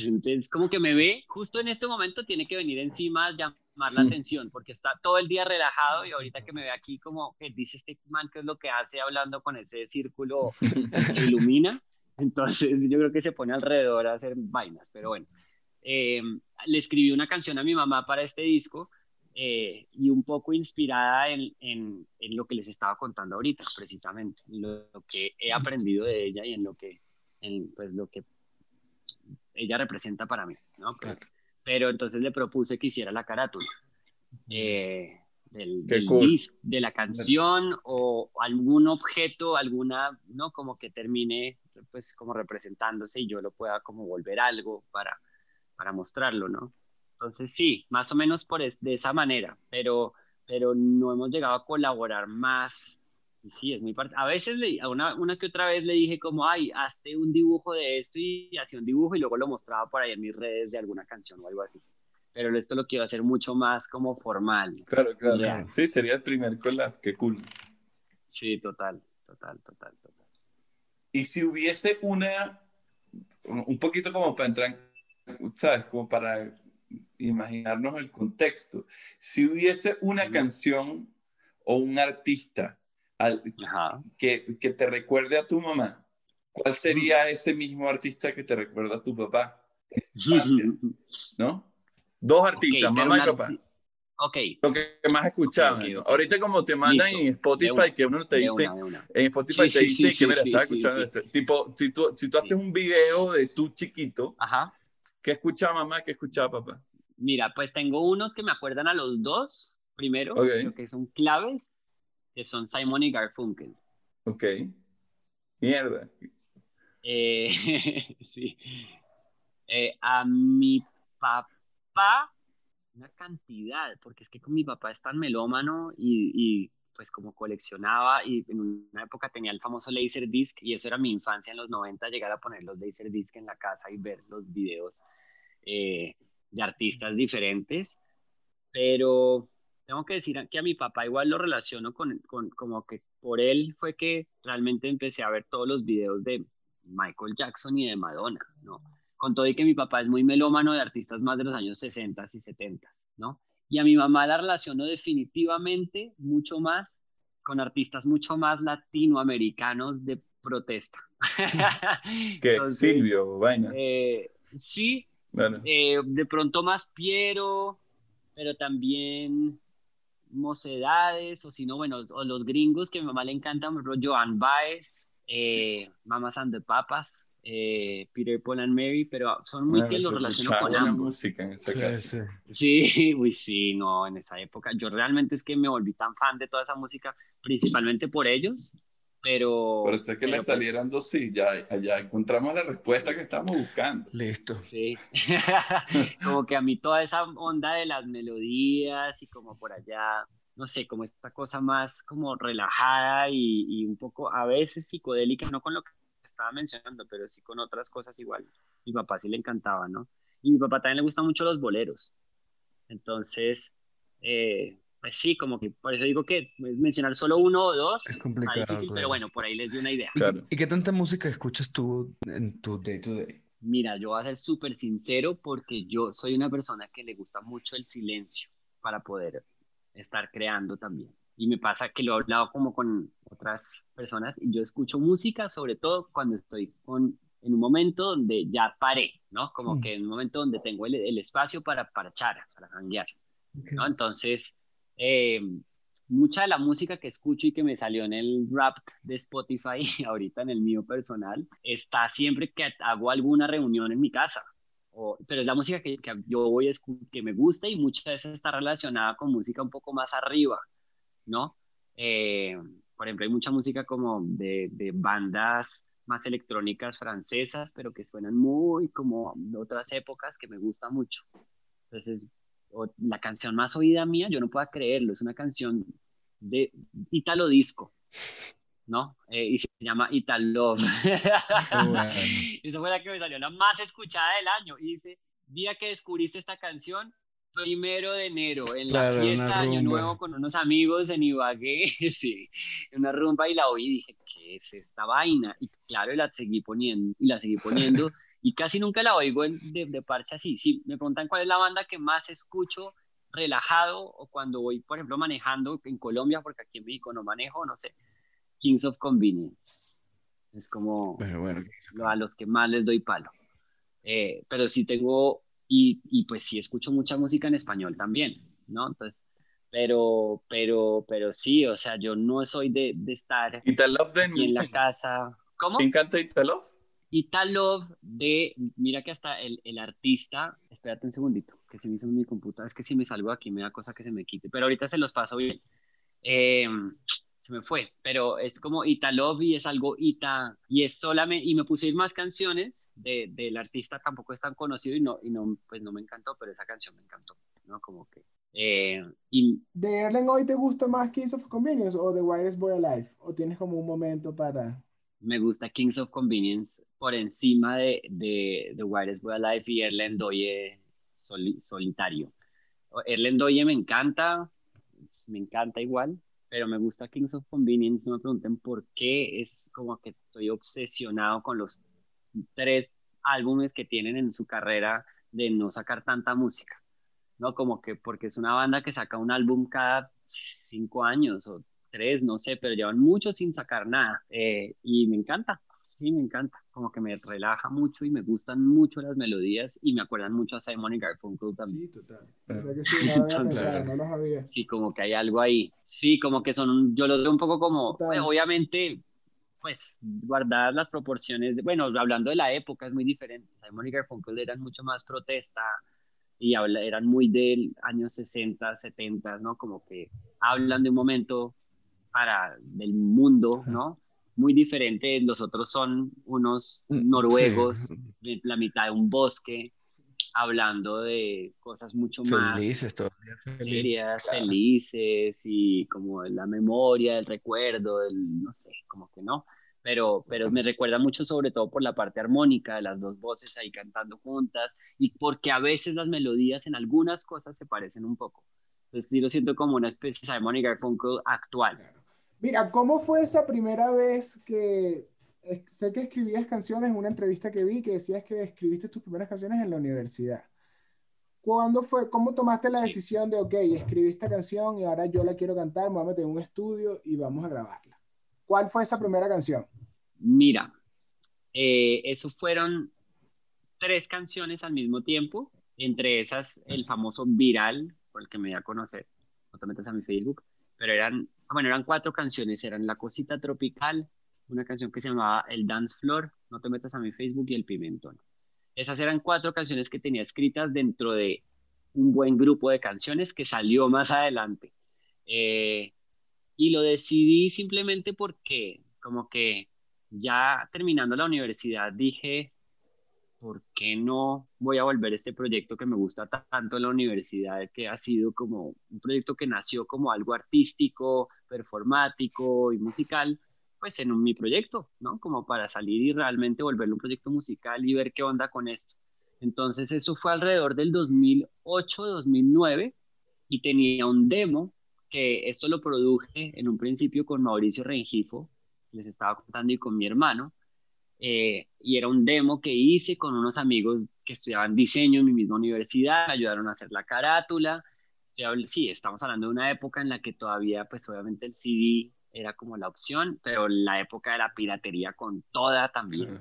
entonces, como que me ve, justo en este momento tiene que venir encima a llamar la atención, porque está todo el día relajado y ahorita que me ve aquí como que dice este man que es lo que hace hablando con ese círculo que ilumina, entonces yo creo que se pone alrededor a hacer vainas, pero bueno. Eh, le escribí una canción a mi mamá para este disco eh, y un poco inspirada en, en, en, lo que les estaba contando ahorita, precisamente, lo, que he aprendido de ella y en lo que, en, pues, lo que ella representa para mí, ¿no? Pues, pero entonces le propuse que hiciera la carátula eh, del, del de la canción o algún objeto, alguna, ¿no? Como que termine, pues, como representándose y yo lo pueda como volver algo para, para mostrarlo, ¿no? Entonces sí, más o menos por de esa manera, pero, pero no hemos llegado a colaborar más. Y sí, es muy parte. A veces le, una, una que otra vez le dije como, ay, hazte un dibujo de esto y hacía un dibujo y luego lo mostraba por ahí en mis redes de alguna canción o algo así. Pero esto lo quiero hacer mucho más como formal. Claro, claro. Sí, sería el primer collab, qué cool. Sí, total, total, total, total. Y si hubiese una, un poquito como para entrar, ¿sabes? Como para imaginarnos el contexto. Si hubiese una canción o un artista que, que, te recuerde a tu mamá, ¿cuál sería ese mismo artista que te recuerda a tu papá? ¿No? Dos artistas, mamá y papá. Ok. Lo que más escuchaban. Ahorita como te mandan en Spotify, que uno te dice, en Spotify te dice que, mira, estás escuchando esto. Tipo, si tú, si tú haces un video de tu chiquito, Ajá. ¿Qué escucha mamá, qué escucha papá? Mira, pues tengo unos que me acuerdan a los dos, primero, que son claves, que son Simon y Garfunkel. Ok. Mierda. Eh, sí. Eh, a mi papá, una cantidad, porque es que con mi papá es tan melómano y, y pues como coleccionaba y en una época tenía el famoso Laserdisc y eso era mi infancia en los 90, llegar a poner los Laserdisc en la casa y ver los videos. Eh, de artistas diferentes, pero tengo que decir que a mi papá igual lo relaciono con, con, como que por él fue que realmente empecé a ver todos los videos de Michael Jackson y de Madonna, ¿no? Con todo y que mi papá es muy melómano de artistas más de los años 60 y 70, ¿no? Y a mi mamá la relaciono definitivamente mucho más con artistas mucho más latinoamericanos de protesta. que Silvio, vaina. Eh, sí, eh, de pronto más Piero, pero también Mocedades, o si no, bueno, o los gringos que a mi mamá le encantan, por ejemplo, Joan Baez, eh, Mamas and the Papas, eh, Peter, Paul and Mary, pero son muy que lo relaciono con ambos. música en ese sí, Sí. uy, sí, no, en esa época. Yo realmente es que me volví tan fan de toda esa música, principalmente por ellos, pero... Por eso es que le pues salieran dos sí, ya, ya encontramos la respuesta que estamos buscando. Listo. Sí, como que a mí toda esa onda de las melodías y como por allá, no sé, como esta cosa más como relajada y, y un poco a veces psicodélica, no con lo que estaba mencionando, pero sí con otras cosas igual. Mi papá sí le encantaba, ¿no? Y mi papá también le gustan mucho los boleros. Entonces, eh, pues sí, como que por eso digo que mencionar solo uno o dos es complicado. Pero bueno, por ahí les di una idea. ¿Y, qué tanta música escuchas tú en tu day to day? Mira, yo voy a ser súper sincero porque yo soy una persona que le gusta mucho el silencio para poder estar creando también. Y me pasa que lo he hablado como con otras personas y yo escucho música sobre todo cuando estoy con, en un momento donde ya paré, ¿no? Como que en un momento donde tengo el, el espacio para, echar, para janguear, ¿no? Entonces, eh, mucha de la música que escucho y que me salió en el rap de Spotify, ahorita en el mío personal, está siempre que hago alguna reunión en mi casa. O, pero es la música que, que yo voy a que me gusta y muchas veces está relacionada con música un poco más arriba, ¿no? Eh, por ejemplo, hay mucha música como de, de, bandas más electrónicas francesas, pero que suenan muy como de otras épocas que me gusta mucho. Entonces, la canción más oída mía, yo no puedo creerlo, es una canción de Italo Disco, ¿no? Eh, y se llama Italo Love. Esa fue la que me salió la más escuchada del año. Y dice, día que descubriste esta canción, primero de enero, en la fiesta de Año Nuevo con unos amigos en Ibagué, sí, en una rumba y la oí y dije, ¿qué es esta vaina? Y claro, la seguí poniendo, y la seguí poniendo y casi nunca la oigo de, de parche así. Si me preguntan cuál es la banda que más escucho relajado o cuando voy, por ejemplo, manejando en Colombia, porque aquí en México no manejo, no sé, Kings of Convenience. Es como a los que más les doy palo. Eh, pero sí tengo, y, y, pues sí escucho mucha música en español también, ¿no? Entonces, pero, pero, pero sí, o sea, yo no soy de, de estar aquí en la casa. ¿Cómo? ¿Te encanta Italove? Italove de, mira que hasta el, el, artista, espérate un segundito, que se me hizo en mi computadora, es que si me salgo aquí me da cosa que se me quite, pero ahorita se los paso bien. Eh, se me fue, pero es como Italove y es algo Ita, y es solamente, y me puse más canciones de, del artista, tampoco es tan conocido y no, y no, pues no me encantó, pero esa canción me encantó, ¿no? Como que... Eh, y, ¿De Erlen hoy te gusta más Kings of Convenience o The Wireless Boy Alive? ¿O tienes como un momento para...? me gusta Kings of Convenience por encima de, de, de Wireless Boy Alive y Erlen Doye solitario. Erlen Doye me encanta, me encanta igual, pero me gusta Kings of Convenience. No me pregunten por qué, es como que estoy obsesionado con los tres álbumes que tienen en su carrera de no sacar tanta música, ¿no? Como que porque es una banda que saca un álbum cada cinco años o tres, no sé, pero llevan mucho sin sacar nada. Eh, y me encanta, sí, me encanta. Como que me relaja mucho y me gustan mucho las melodías y me acuerdan mucho a Simon y Garfunkel también. Sí, total. Que sí, no, Entonces, no los había. Sí, como que hay algo ahí. Sí, como que son, yo los veo un poco como, pues, obviamente, pues guardar las proporciones, de, bueno, hablando de la época es muy diferente. Simon y Garfunkel eran mucho más protesta y habla, eran muy del años 60, 70, ¿no? Como que hablan de un momento para del mundo, ¿no? Muy diferente, los otros son unos mm, noruegos de la mitad de un bosque, hablando de cosas mucho más felices, serias, felices y como la memoria, el recuerdo, el, no sé, como que no. Pero, pero me recuerda mucho sobre todo por la parte armónica de las dos voces ahí cantando juntas y porque a veces las melodías en algunas cosas se parecen un poco. Entonces sí lo siento como una especie de Simon y Garfunkel actual. Mira, ¿cómo fue esa primera vez que sé que escribías canciones en una entrevista que vi que decías que escribiste tus primeras canciones en la universidad? ¿Cuándo fue, cómo tomaste la decisión de, ok, escribí esta canción y ahora yo la quiero cantar, me voy a meter en un estudio y vamos a grabarla? ¿Cuál fue esa primera canción? Mira, eh, eso fueron tres canciones al mismo tiempo, entre esas el famoso Viral, por el que me voy a conocer, no te metas a mi Facebook, pero eran bueno, eran cuatro canciones, eran La Cosita Tropical, una canción que se llamaba El Dance Floor, No te metas a mi Facebook y El Pimentón. Esas eran cuatro canciones que tenía escritas dentro de un buen grupo de canciones que salió más adelante. Eh, y lo decidí simplemente porque como que ya terminando la universidad dije, ¿por qué no voy a volver este proyecto que me gusta tanto en la universidad, que ha sido como un proyecto que nació como algo artístico, performático y musical, pues en mi proyecto, ¿no? Como para salir y realmente volverlo un proyecto musical y ver qué onda con esto. Entonces eso fue alrededor del 2008-2009 y tenía un demo que esto lo produje en un principio con Mauricio Rengifo, les estaba contando, y con mi hermano, eh, y era un demo que hice con unos amigos que estudiaban diseño en mi misma universidad, me ayudaron a hacer la carátula, sí, estamos hablando de una época en la que todavía, pues obviamente el CD era como la opción, pero la época de la piratería con toda también,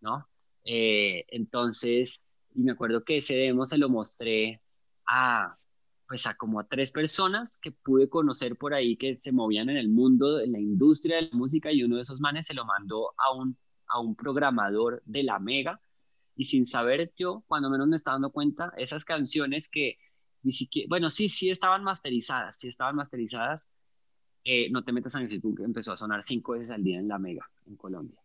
¿no? Eh, entonces, y me acuerdo que ese demo se lo mostré a, pues a como a tres personas que pude conocer por ahí que se movían en el mundo, en la industria de la música, y uno de esos manes se lo mandó a un, a un programador de la Mega, y sin saber yo, cuando menos me estaba dando cuenta, esas canciones que ni siquiera, bueno, sí, sí estaban masterizadas, sí estaban masterizadas, eh, No te metas en el Facebook, empezó a sonar cinco veces al día en la Mega, en Colombia.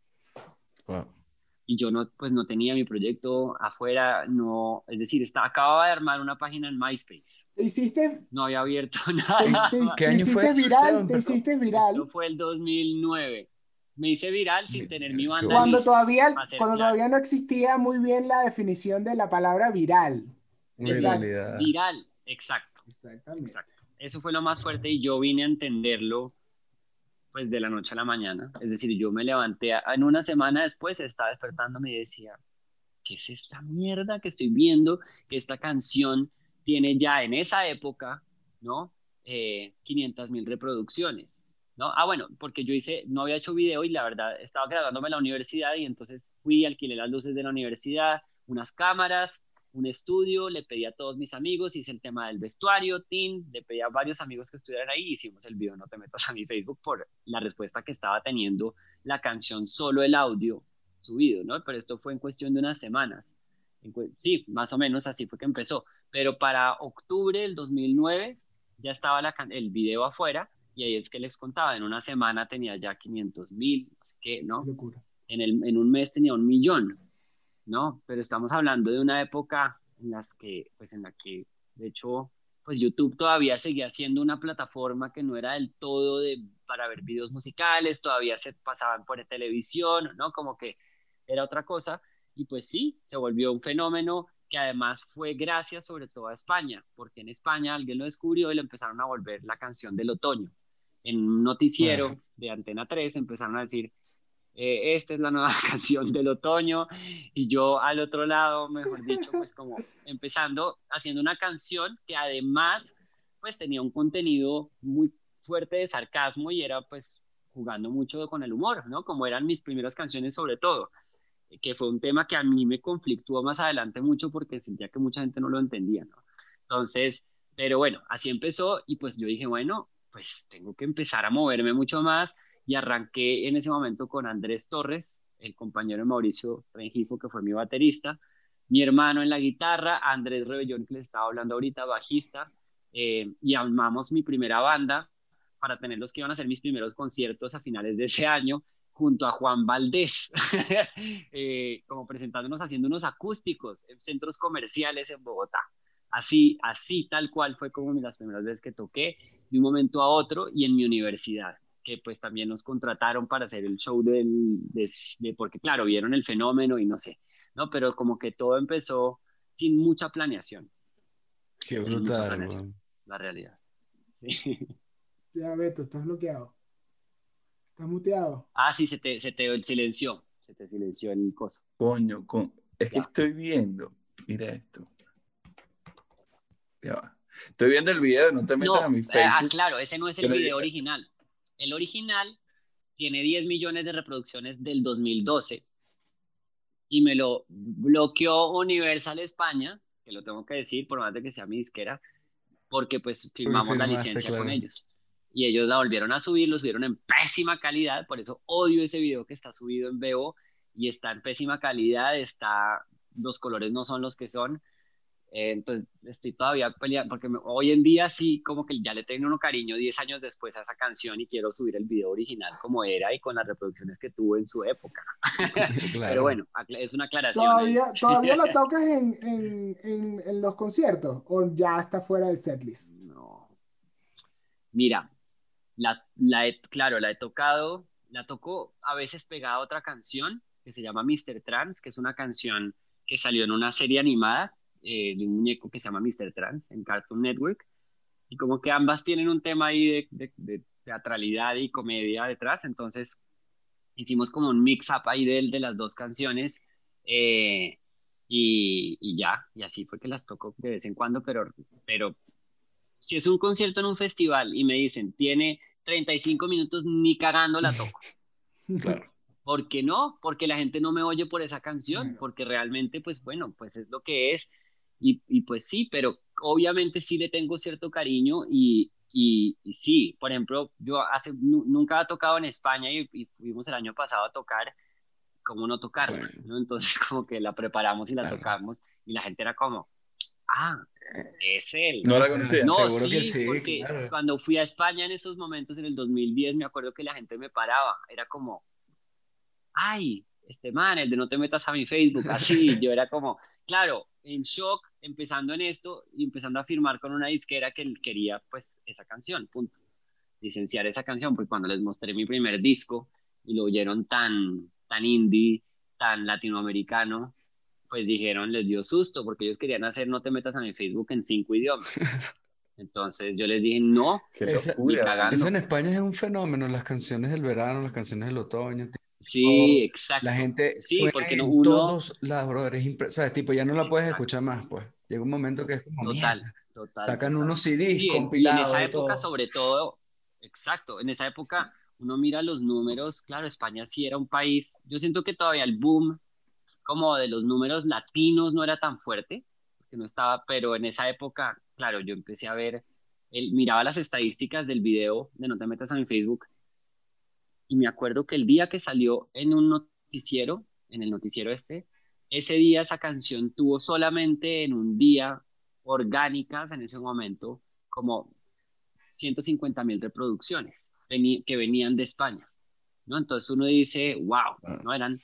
Y yo no, pues no tenía mi proyecto afuera, no, es decir, estaba, acababa de armar una página en MySpace. hiciste? No había abierto nada. Te, ¿Qué año hiciste viral? ¿Te hiciste viral? Eso fue el 2009 me hice viral sin tener mi banda. Cuando todavía, cuando todavía no existía muy bien la definición de la palabra viral. Viral, exacto. Exactamente. Exacto. Eso fue lo más fuerte y yo vine a entenderlo pues de la noche a la mañana. Es decir, yo me levanté, en una semana después estaba despertándome y decía, ¿qué es esta mierda que estoy viendo? Que esta canción tiene ya en esa época, ¿no? Eh, 500 mil reproducciones. ¿no? Ah, bueno, porque yo hice, no había hecho video y la verdad estaba graduándome en la universidad y entonces fui, alquilé las luces de la universidad, unas cámaras, un estudio, le pedí a todos mis amigos, hice el tema del vestuario, team, le pedí a varios amigos que estuvieran ahí, hicimos el video, no te metas a mi Facebook por la respuesta que estaba teniendo la canción, solo el audio subido, ¿no? Pero esto fue en cuestión de unas semanas. Sí, más o menos así fue que empezó. Pero para octubre del 2009 ya estaba la, el video afuera y ahí es que les contaba, en una semana tenía ya 500 mil, no sé qué, ¿no? En, el, en un mes tenía un millón, ¿no? Pero estamos hablando de una época en, las que, pues en la que, de hecho, pues YouTube todavía seguía siendo una plataforma que no era del todo de, para ver videos musicales, todavía se pasaban por televisión, ¿no? Como que era otra cosa. Y pues sí, se volvió un fenómeno que además fue gracias sobre todo a España, porque en España alguien lo descubrió y lo empezaron a volver la canción del otoño en un noticiero de Antena 3 empezaron a decir, eh, esta es la nueva canción del otoño, y yo al otro lado, mejor dicho, pues como empezando haciendo una canción que además pues tenía un contenido muy fuerte de sarcasmo y era pues jugando mucho con el humor, ¿no? Como eran mis primeras canciones sobre todo, que fue un tema que a mí me conflictuó más adelante mucho porque sentía que mucha gente no lo entendía, ¿no? Entonces, pero bueno, así empezó y pues yo dije, bueno, pues tengo que empezar a moverme mucho más y arranqué en ese momento con Andrés Torres, el compañero de Mauricio Rengifo, que fue mi baterista, mi hermano en la guitarra, Andrés Rebellón, que les estaba hablando ahorita, bajista, eh, y armamos mi primera banda para tener los que iban a hacer mis primeros conciertos a finales de ese año, junto a Juan Valdés, eh, como presentándonos haciendo unos acústicos en centros comerciales en Bogotá. Así, así tal cual fue como las primeras veces que toqué de un momento a otro y en mi universidad, que pues también nos contrataron para hacer el show del, de, porque claro, vieron el fenómeno y no sé, ¿no? Pero como que todo empezó sin mucha planeación. Qué brutal, la realidad. Ya, Beto, estás bloqueado. Estás muteado. Ah, sí, se te, se te silenció. Se te silenció el coso. Coño, con... es que estoy viendo. Mira esto. Ya va. Estoy viendo el video, no te metas a mi eh, ah, Facebook. Ah, claro, ese no es el video original. El original tiene 10 millones de reproducciones del 2012 y me lo bloqueó Universal España, que lo tengo que decir por más de que sea mi disquera, porque pues firmamos la licencia con ellos. Y ellos la volvieron a subir, lo subieron en pésima calidad, por eso odio ese video que está subido en Bebo y está en pésima calidad, está, los colores no son los que son eh, entonces estoy todavía peleando, porque hoy en día sí, como que ya le tengo uno cariño 10 años después a esa canción y quiero subir el video original como era y con las reproducciones que tuvo en su época. Pero bueno, es una aclaración. ¿Todavía, ¿todavía la tocas en, en, en, en, los conciertos o ya está fuera del setlist? No. Mira, la, la claro, la he tocado, la tocó a veces pegada a otra canción que se llama Mr. Trans, que es una canción que salió en una serie animada eh, de un muñeco que se llama Mr. Trans en Cartoon Network. Y como que ambas tienen un tema ahí de, teatralidad y comedia detrás, entonces hicimos como un mix-up ahí de, de las dos canciones. Eh, y, y, ya, y así fue que las toco de vez en cuando, pero, pero si es un concierto en un festival y me dicen, tiene 35 minutos, ni cagando la toco. Claro. ¿Por qué no? Porque la gente no me oye por esa canción, porque realmente, pues bueno, pues es lo que es. Y, y pues sí, pero obviamente sí le tengo cierto cariño y, y, sí, por ejemplo, yo hace, nunca he tocado en España y, fuimos el año pasado a tocar, ¿cómo no tocarla? ¿no? Entonces como que la preparamos y la tocamos y la gente era como, ah, es él. No la conocía. No, Seguro sí, que sí, porque cuando fui a España en esos momentos, en el 2010, me acuerdo que la gente me paraba, era como, ay, este man, el de no te metas a mi Facebook, así, yo era como, claro, en shock, empezando en esto y empezando a firmar con una disquera que quería, pues, esa canción, punto. Licenciar esa canción, porque cuando les mostré mi primer disco y lo oyeron tan, tan indie, tan latinoamericano, pues dijeron, les dio susto, porque ellos querían hacer No te metas a mi Facebook en cinco idiomas. Entonces yo les dije, no, Eso en España es un fenómeno, las canciones del verano, las canciones del otoño. Sí, exacto. La gente sí, porque no, uno... todos lados, brother, es sea, tipo, ya no la puedes escuchar más, pues. Llega un momento que es como, total, total. Sacan unos CDs compilados. en esa época, sobre todo, exacto, en esa época uno mira los números, claro, España sí era un país, yo siento que todavía el boom como de los números latinos no era tan fuerte, porque no estaba, pero en esa época, claro, yo empecé a ver, el, miraba las estadísticas del video de No te metas a mi Facebook y me acuerdo que el día que salió en un noticiero, en el noticiero este, ese día esa canción tuvo solamente en un día orgánicas en ese momento como 150 mil reproducciones que venían de España, ¿no? Entonces uno dice, wow. ¿no? Eran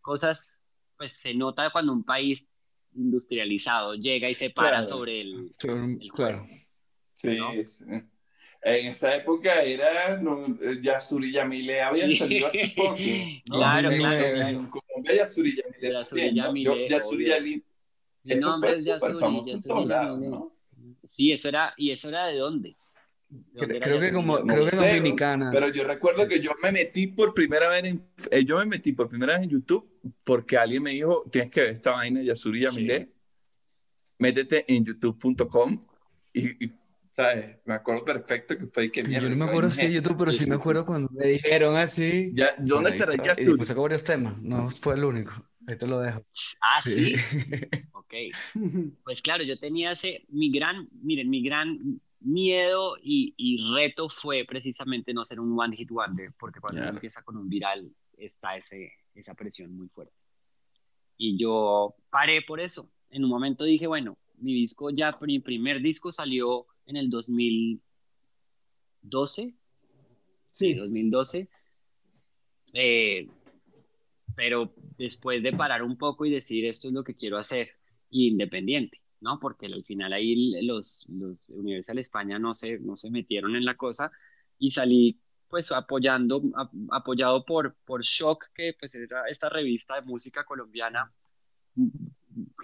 cosas, pues se nota cuando un país industrializado llega y se para sobre el, claro. Sí, sí. En esa época era no, Yasuri Yamile, había salido hace poco. Claro, claro. En Colombia Yasuri Yamile. Yasuri Yamile. Yasuri Yamile. Eso fue súper famoso en todos lados, ¿no? Sí, eso era, ¿y eso era de dónde? creo que como no creo que sé, dominicana. Pero yo recuerdo que yo me metí por primera vez en eh, yo me metí por primera vez en YouTube porque alguien me dijo, tienes que ver esta vaina de Yasuri Yamile. Sí. Métete en youtube.com y, y ¿sabes? Me acuerdo perfecto que fue que... Yo no me acuerdo si de YouTube, pero sí me acuerdo cuando me dijeron así. Ya, ¿Dónde estará Yasuri? Y sacó varios temas, no fue el único. Ahí te lo dejo. Ah, sí. ok. Pues claro, yo tenía ese, mi gran, miren, mi gran miedo y, y reto fue precisamente no ser un one hit wonder, porque cuando uno empieza con un viral está ese, esa presión muy fuerte. Y yo paré por eso. En un momento dije, bueno, mi disco ya, mi primer disco salió en el 2012. Sí, 2012. Eh, pero después de parar un poco y decir esto es lo que quiero hacer, independiente, ¿no? Porque al final ahí los, los Universal España no se, no se metieron en la cosa y salí pues apoyando, apoyado por, por Shock, que pues era esta revista de música colombiana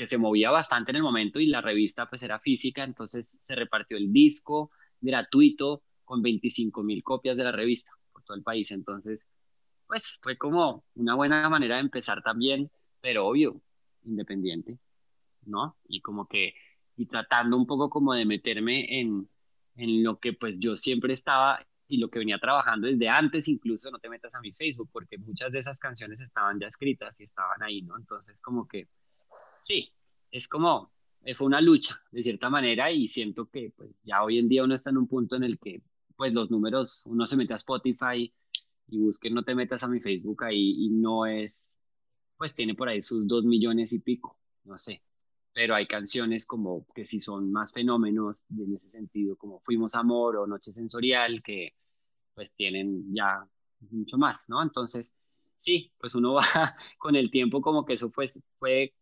que se movía bastante en el momento y la revista pues era física, entonces se repartió el disco gratuito con 25 mil copias de la revista por todo el país, entonces pues fue como una buena manera de empezar también, pero obvio, independiente, ¿no? Y como que, y tratando un poco como de meterme en, en lo que pues yo siempre estaba y lo que venía trabajando desde antes incluso, no te metas a mi Facebook, porque muchas de esas canciones estaban ya escritas y estaban ahí, ¿no? Entonces como que sí, es como, eh, fue una lucha de cierta manera y siento que pues ya hoy en día uno está en un punto en el que pues los números, uno se mete a Spotify y busque no te metas a mi Facebook ahí y no es, pues tiene por ahí sus dos millones y pico, no sé. Pero hay canciones como que sí son más fenómenos en ese sentido, como Fuimos Amor o Noche Sensorial, que pues tienen ya mucho más, ¿no? Entonces, sí, pues uno va con el tiempo como que eso fue, fue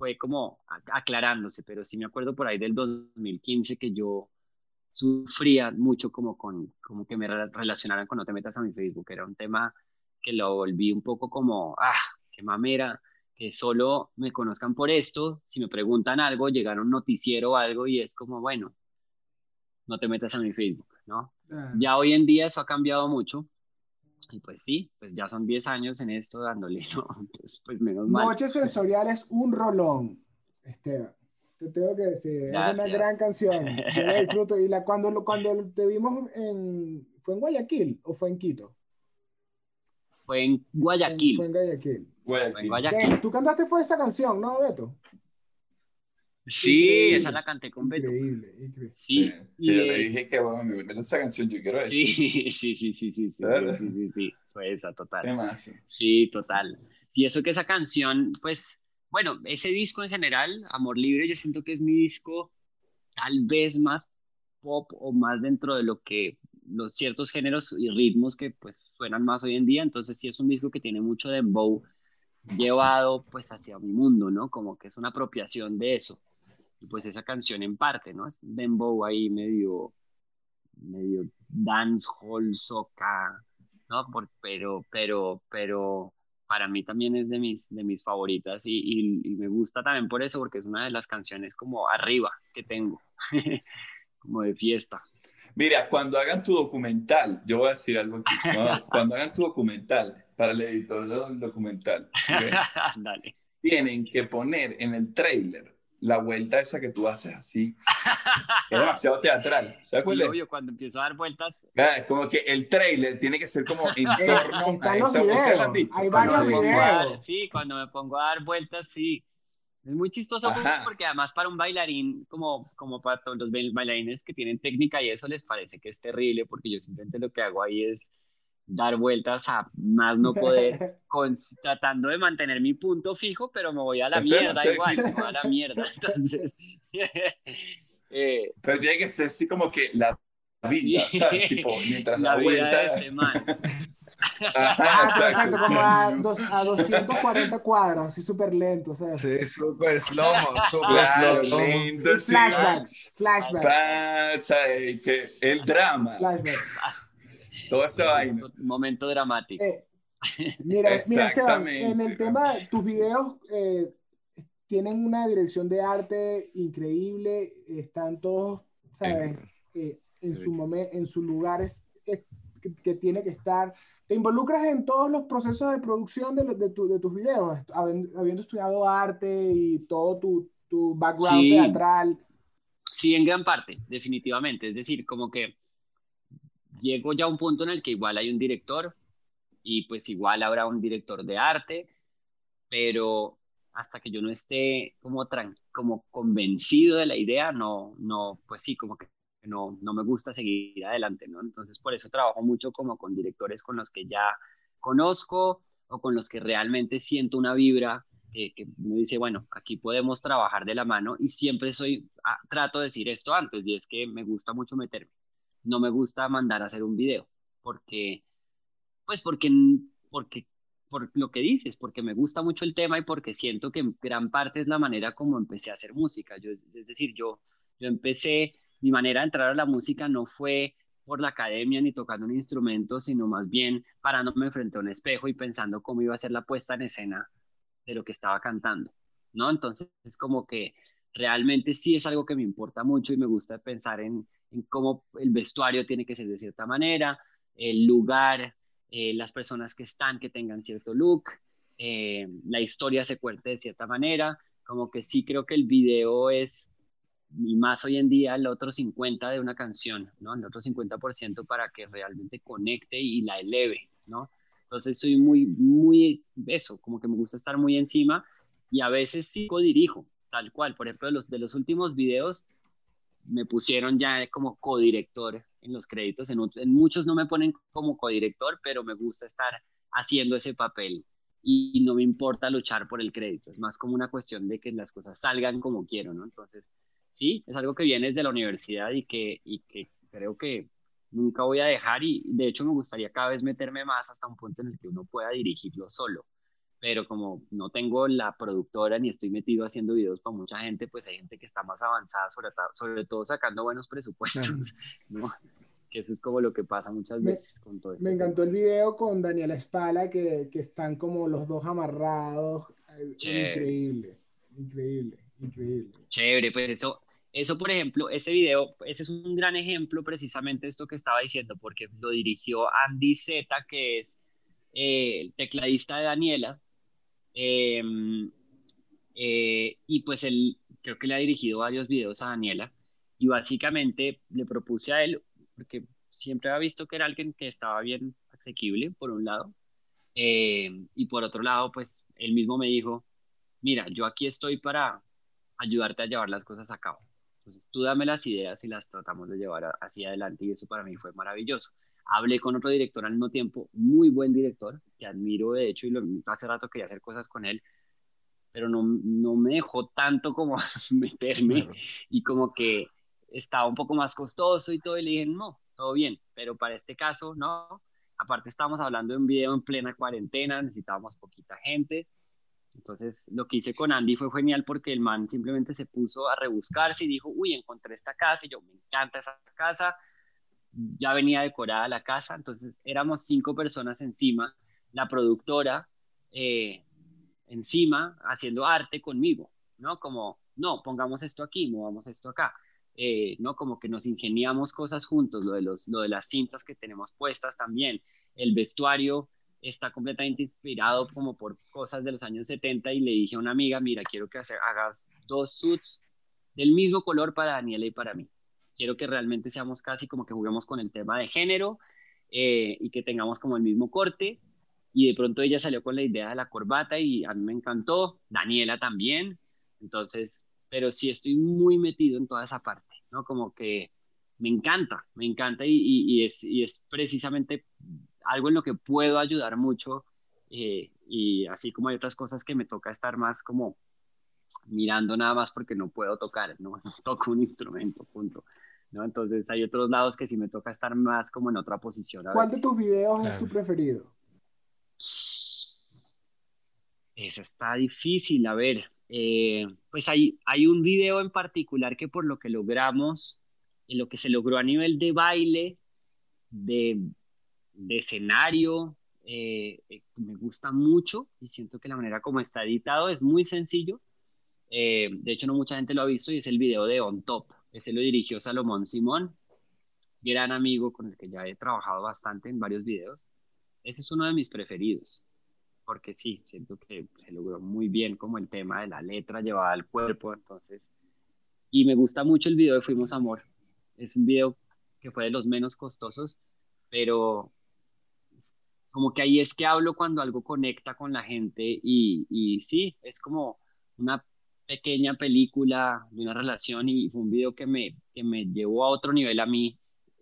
fue como aclarándose, pero sí me acuerdo por ahí del 2015 que yo sufría mucho como con como que me relacionaran con no te metas a mi Facebook, era un tema que lo volví un poco como, ah, qué mamera, que solo me conozcan por esto, si me preguntan algo, llegar un noticiero o algo y es como, bueno, no te metas a mi Facebook, ¿no? Ya hoy en día eso ha cambiado mucho, y pues sí, pues ya son 10 años en esto dándole, ¿no? Entonces, pues menos mal. Noche sensorial es un rolón, Esteban. te tengo que decir, es una gran canción. Yo la disfruto. Y la, cuando, cuando te vimos en. ¿Fue en Guayaquil o fue en Quito? Fue en Guayaquil. fue en Guayaquil. Guayaquil. Tú cantaste fue esa canción, ¿no, Beto? Sí, esa la canté con Beto. Increíble, increíble. Sí, y yo le dije que bueno, me gusta esa canción, yo quiero decir. Sí, sí, sí, sí, sí, sí, sí, sí, fue esa, total. ¿Qué más? Sí, total. Y eso que esa canción, pues, bueno, ese disco en general, Amor Libre, yo siento que es mi disco tal vez más pop o más dentro de lo que los ciertos géneros y ritmos que pues suenan más hoy en día, entonces sí es un disco que tiene mucho de dembow llevado pues hacia mi mundo, ¿no? Como que es una apropiación de eso. Y pues esa canción en parte, ¿no? Es dembow ahí medio, medio dancehall, soca, ¿no? pero, pero, pero para mí también es de mis, de mis favoritas y, y, me gusta también por eso, porque es una de las canciones como arriba que tengo, como de fiesta. Mira, cuando hagan tu documental, yo voy a decir algo aquí, cuando hagan tu documental, para el editor del documental, Dale. tienen que poner en el trailer la vuelta esa que tú haces así. es demasiado teatral. ¿Sabes cuál Obvio, cuando empiezo a dar vueltas. Es como que el trailer tiene que ser como en torno a esa vuelta. Hay varios videos. Sí, cuando me pongo a dar vueltas, sí. Es muy chistoso porque además para un bailarín, como, como para todos los bailarines que tienen técnica y eso les parece que es terrible porque yo simplemente lo que hago ahí es dar vueltas a más no poder, con, tratando de mantener mi punto fijo, pero me voy a la mierda igual, me voy a la mierda. Entonces, eh, pero tiene que ser así como que la vida, ¿sabes? Tipo, mientras la, la vuelta... De ah, exacto, como a, dos, a 240 cuadros, así súper lento, o sea. Sí, súper slow, súper slow. Lento, flashbacks, flashbacks. que el drama. Flashbacks. Toda esa vaina. Momento dramático. Eh, mira, mira Esteban, en el tema, tus videos eh, tienen una dirección de arte increíble, están todos, ¿sabes? Eh, en, su momento, en sus lugares que, tiene que estar. ¿Te involucras en todos los procesos de producción de, de, tu, de tus videos, habiendo, estudiado arte y todo tu, tu background teatral? Sí, en gran parte, definitivamente. Es decir, como que llego ya a un punto en el que igual hay un director y pues igual habrá un director de arte, pero hasta que yo no esté como, como convencido de la idea, no, no, pues sí, como que no, no me gusta seguir adelante, ¿no? Entonces por eso trabajo mucho como con directores con los que ya conozco o con los que realmente siento una vibra que me dice, bueno, aquí podemos trabajar de la mano y siempre soy, ah, trato de decir esto antes y es que me gusta mucho meterme no me gusta mandar a hacer un video, porque, pues porque, porque, por lo que dices, porque me gusta mucho el tema y porque siento que en gran parte es la manera como empecé a hacer música. Yo, es decir, yo, yo empecé, mi manera de entrar a la música no fue por la academia ni tocando un instrumento, sino más bien parándome frente a un espejo y pensando cómo iba a ser la puesta en escena de lo que estaba cantando, ¿no? Entonces es como que realmente sí es algo que me importa mucho y me gusta pensar en, en cómo el vestuario tiene que ser de cierta manera, el lugar, eh, las personas que están que tengan cierto look, eh, la historia se cuente de cierta manera, como que sí creo que el video es, y más hoy en día, el otro 50 de una canción, ¿no? El otro 50% para que realmente conecte y la eleve, ¿no? Entonces soy muy, muy, eso, como que me gusta estar muy encima y a veces sí dirijo, tal cual. Por ejemplo, los, de los últimos videos, me pusieron ya como codirector en los créditos. En, muchos no me ponen como codirector, pero me gusta estar haciendo ese papel y no me importa luchar por el crédito. Es más como una cuestión de que las cosas salgan como quiero, ¿no? Entonces, sí, es algo que viene desde la universidad y que, y que creo que nunca voy a dejar y de hecho me gustaría cada vez meterme más hasta un punto en el que uno pueda dirigirlo solo pero como no tengo la productora ni estoy metido haciendo videos para mucha gente, pues hay gente que está más avanzada, sobre, sobre todo sacando buenos presupuestos, ¿no? Que eso es como lo que pasa muchas veces con todo esto. Me encantó el video con Daniela Espala, que, que están como los dos amarrados. Increíble, increíble, increíble. Chévere, pues eso, eso, por ejemplo, ese video, ese es un gran ejemplo precisamente de esto que estaba diciendo, porque lo dirigió Andy Z, que es eh, el tecladista de Daniela, Em, eh, y pues el, creo que le ha dirigido varios videos a Daniela y básicamente le propuse a él, porque siempre había visto que era alguien que estaba bien asequible, por un lado, eh, y por otro lado, pues él mismo me dijo, mira, yo aquí estoy para ayudarte a llevar las cosas a cabo. Entonces, tú dame las ideas y las tratamos de llevar hacia adelante y eso para mí fue maravilloso. Hablé con otro director al mismo tiempo, muy buen director, que admiro de hecho y lo, hace rato quería hacer cosas con él, pero no, no me dejó tanto como meterme y como que estaba un poco más costoso y todo y le dije, no, todo bien, pero para este caso, no. Aparte estábamos hablando de un video en plena cuarentena, necesitábamos poquita gente. Entonces lo que hice con Andy fue genial porque el man simplemente se puso a rebuscarse y dijo, uy, encontré esta casa y yo me encanta esa casa. Ya venía decorada la casa, entonces éramos cinco personas encima, la productora eh, encima haciendo arte conmigo, ¿no? Como, no, pongamos esto aquí, movamos esto acá. Eh, ¿no? Como que nos ingeniamos cosas juntos, lo de, los, lo de las cintas que tenemos puestas también, el vestuario está completamente inspirado como por cosas de los años 70 y le dije a una amiga, mira, quiero que hagas dos suits del mismo color para Daniela y para mí. Quiero que realmente seamos casi como que juguemos con el tema de género eh, y que tengamos como el mismo corte. Y de pronto ella salió con la idea de la corbata y a mí me encantó, Daniela también. Entonces pero sí estoy muy metido en toda esa parte, ¿no? Como que me encanta, me encanta y, y, es, y es, precisamente algo en lo que puedo ayudar mucho eh, y así como hay otras cosas que me toca estar más como mirando nada más porque no puedo tocar, no, no toco un instrumento, punto. ¿No? Entonces hay otros lados que sí me toca estar más como en otra posición. ¿Cuál de tus videos es tu preferido? Eso está difícil, a ver. Eh, pues hay, hay un video en particular que por lo que logramos, en lo que se logró a nivel de baile, de, de escenario, eh, eh, me gusta mucho y siento que la manera como está editado es muy sencillo. de hecho, no mucha gente lo ha visto y es el video de On Top. Ese lo dirigió Salomón Simón, gran amigo con el que ya he trabajado bastante en varios videos. Ese es uno de mis preferidos porque sí, siento que se logró muy bien como el tema de la letra llevada al cuerpo, entonces, y me gusta mucho el video de Fuimos Amor, es un video que fue de los menos costosos, pero como que ahí es que hablo cuando algo conecta con la gente y, y sí, es como una pequeña película de una relación y fue un video que me, que me llevó a otro nivel a mí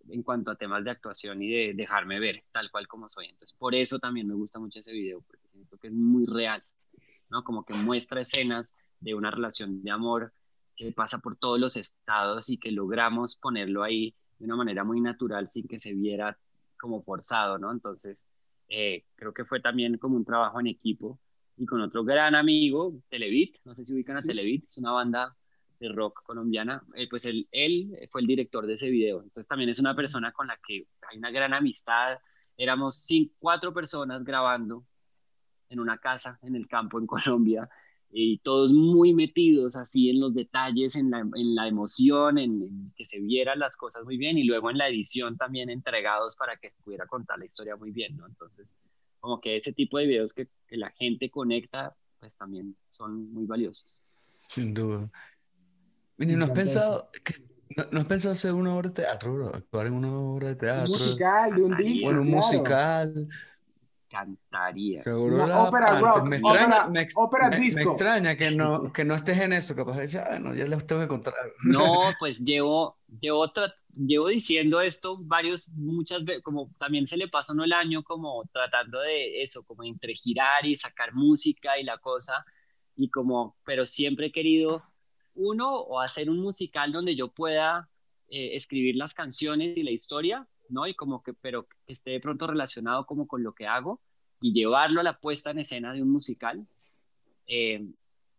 en cuanto a temas de actuación y de dejarme ver tal cual como soy. Entonces, por eso también me gusta mucho ese video, porque siento que es muy real, ¿no? Como que muestra escenas de una relación de amor que pasa por todos los estados y que logramos ponerlo ahí de una manera muy natural sin que se viera como forzado, ¿no? Entonces, eh, creo que fue también como un trabajo en equipo y con otro gran amigo, Televit, no sé si ubican a Televit, es una banda de rock colombiana, eh, pues él, él fue el director de ese video. Entonces también es una persona con la que hay una gran amistad. Éramos cinco, cuatro personas grabando en una casa en el campo en Colombia y todos muy metidos así en los detalles, en la, en la emoción, en, que se vieran las cosas muy bien y luego en la edición también entregados para que pudiera contar la historia muy bien, ¿no? Entonces, como que ese tipo de videos que, que la gente conecta, pues también son muy valiosos. Sin duda. ¿no has pensado, no, has pensado hacer una obra de teatro, bro? Actuar en una obra de teatro. Un musical, de un disco. Bueno, un musical. Cantaría. Seguro una la ópera rock, me extraña, me, me, extraña que no, que no estés en eso, capaz de decir, ah, no, ya les tengo que contar. No, pues llevo, llevo, llevo diciendo esto varios, muchas veces, como también se le pasó no el año como tratando de eso, como entre girar y sacar música y la cosa, y como, pero siempre he querido uno, o hacer un musical donde yo pueda eh, escribir las canciones y la historia, ¿no? Y como que, pero que esté de pronto relacionado como con lo que hago y llevarlo a la puesta en escena de un musical. Eh,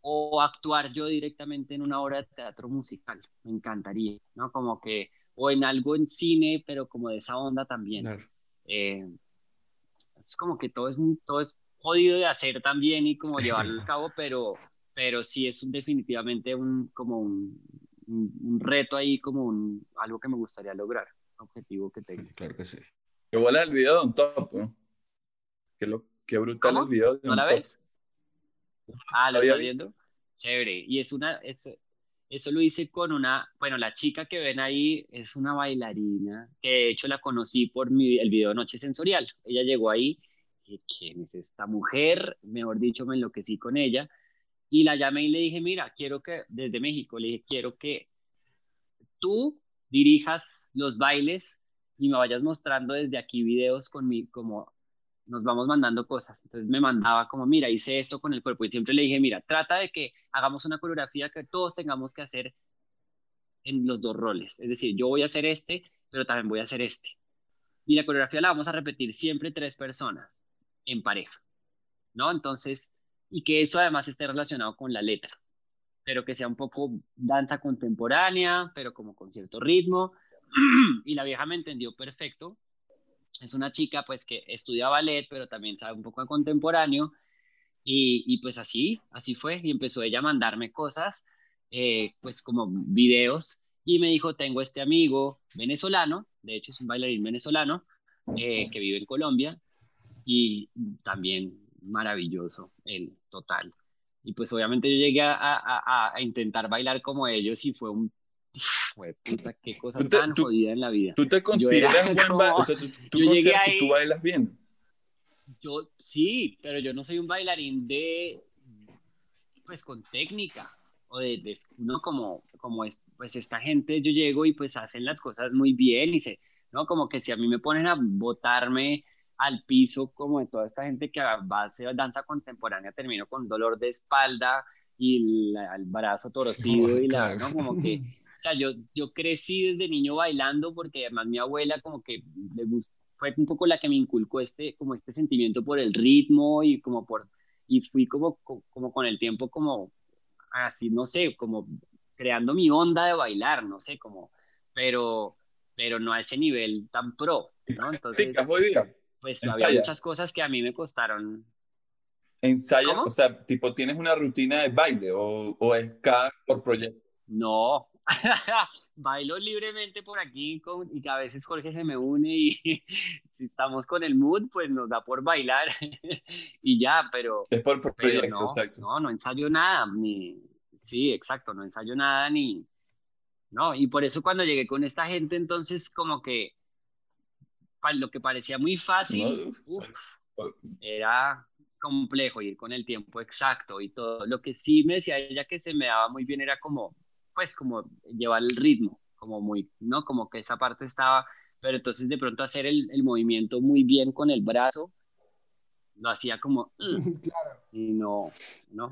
o actuar yo directamente en una obra de teatro musical, me encantaría, ¿no? Como que, o en algo en cine, pero como de esa onda también. Eh, es como que todo es, todo es jodido de hacer también y como llevarlo a cabo, pero, pero sí es un, definitivamente un, como un, un, reto ahí, como un, algo que me gustaría lograr, un objetivo que tengo. Claro que sí. Qué bola el video de un top, ¿no? Qué, lo, qué brutal el video de ¿No la ves? Ah, ¿lo estás viendo? Chévere. Y es una, es, eso lo hice con una, bueno, la chica que ven ahí es una bailarina, que de hecho la conocí por mi, el video Noche Sensorial. Ella llegó ahí, y ¿quién es esta mujer? Mejor dicho, me enloquecí con ella. Y la llamé y le dije, mira, quiero que, desde México, le dije, quiero que tú dirijas los bailes y me vayas mostrando desde aquí videos con mi, como nos vamos mandando cosas. Entonces me mandaba como, mira, hice esto con el cuerpo. Y siempre le dije, mira, trata de que hagamos una coreografía que todos tengamos que hacer en los dos roles. Es decir, yo voy a hacer este, pero también voy a hacer este. Y la coreografía la vamos a repetir siempre tres personas en pareja. ¿No? Entonces, y que eso además esté relacionado con la letra, pero que sea un poco danza contemporánea, pero como con cierto ritmo. y la vieja me entendió perfecto es una chica pues que estudia ballet, pero también sabe un poco de contemporáneo. Y, y pues así, así fue. Y empezó ella a mandarme cosas, eh, pues como videos. Y me dijo, tengo este amigo venezolano, de hecho es un bailarín venezolano, eh, que vive en Colombia. Y también maravilloso, el total. Y pues obviamente yo llegué a, a, a intentar bailar como ellos y fue un puta, qué cosa tan jodida en la vida. ¿Tú te consideras buen bailarín? O sea, ¿tú, tú consideras que tú bailas bien? Yo sí, pero yo no soy un bailarín de, pues con técnica, o de, no como, como es, pues esta gente, yo llego y pues hacen las cosas muy bien y se, ¿no? Como que si a mí me ponen a botarme al piso como de toda esta gente que va a hacer danza contemporánea, termino con dolor de espalda y el brazo torcido y la, ¿no? Como que o sea, yo, yo crecí desde niño bailando porque además mi abuela como que le gustó, fue un poco la que me inculcó este, como este sentimiento por el ritmo y como por, y fui como, como con el tiempo como así, no sé, como creando mi onda de bailar, no sé, como, pero, pero no a ese nivel tan pro, ¿no? Entonces, pues había muchas cosas que a mí me costaron. ¿Ensayas? O sea, tipo, ¿tienes una rutina de baile o, o es cada por proyecto? No, bailo libremente por aquí y a veces Jorge se me une y si estamos con el mood, pues nos da por bailar y ya, pero... Es por, proyecto, no, exacto. No, no ensayo nada, ni... Sí, exacto, no ensayo nada ni... No, y por eso cuando llegué con esta gente, entonces como que lo que parecía muy fácil, era complejo ir con el tiempo exacto y todo. Lo que sí me decía ella que se me daba muy bien era como pues como llevar el ritmo, como muy, ¿no? Como que esa parte estaba, pero entonces de pronto hacer el, el movimiento muy bien con el brazo, lo hacía como, claro. y no, no.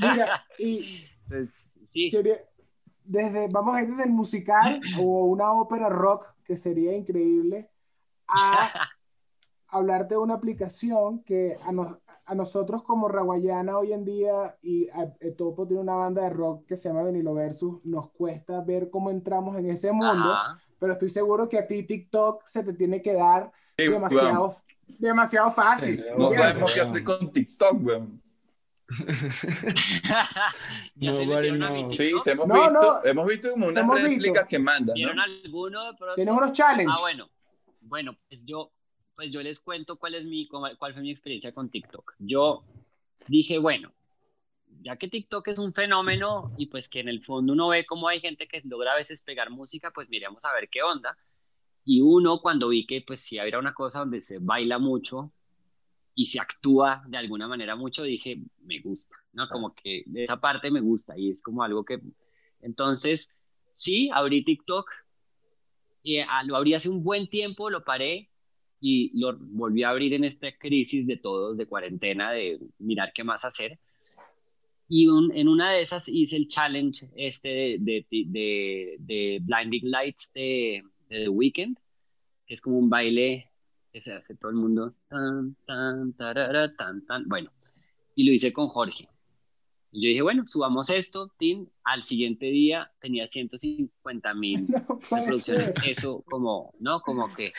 Mira, y pues, sí. desde, vamos a ir desde el musical o una ópera rock, que sería increíble, a hablarte de una aplicación que a, a nosotros como Raguayana hoy en día y Topo tiene una banda de rock que se llama Venilo Versus, nos cuesta ver cómo entramos en ese mundo, pero estoy seguro que a ti TikTok se te tiene que dar demasiado, demasiado fácil. No sabemos qué hacer con TikTok, weón. no, Sí, te hemos visto, hemos visto como unas réplicas que mandan. ¿no? alguno? Tienes unos challenges. Ah, bueno. Bueno, pues yo pues yo les cuento cuál, es mi, cuál fue mi experiencia con TikTok. Yo dije, bueno, ya que TikTok es un fenómeno y pues que en el fondo uno ve cómo hay gente que logra a veces pegar música, pues miremos a ver qué onda. Y uno cuando vi que pues si había una cosa donde se baila mucho y se actúa de alguna manera mucho, dije, me gusta, ¿no? Como que de esa parte me gusta y es como algo que... Entonces, sí, abrí TikTok, y, ah, lo abrí hace un buen tiempo, lo paré, y lo volví a abrir en esta crisis de todos, de cuarentena, de mirar qué más hacer. Y en una de esas hice el challenge este de, de, de, Blinding Lights de, The Weeknd, que es como un baile que se hace todo el mundo. Tan, tan, tan, tan. Bueno, y lo hice con Jorge. Y yo dije, bueno, subamos esto, Tim. Al siguiente día tenía 150 mil reproducciones. Eso como, ¿no? Como que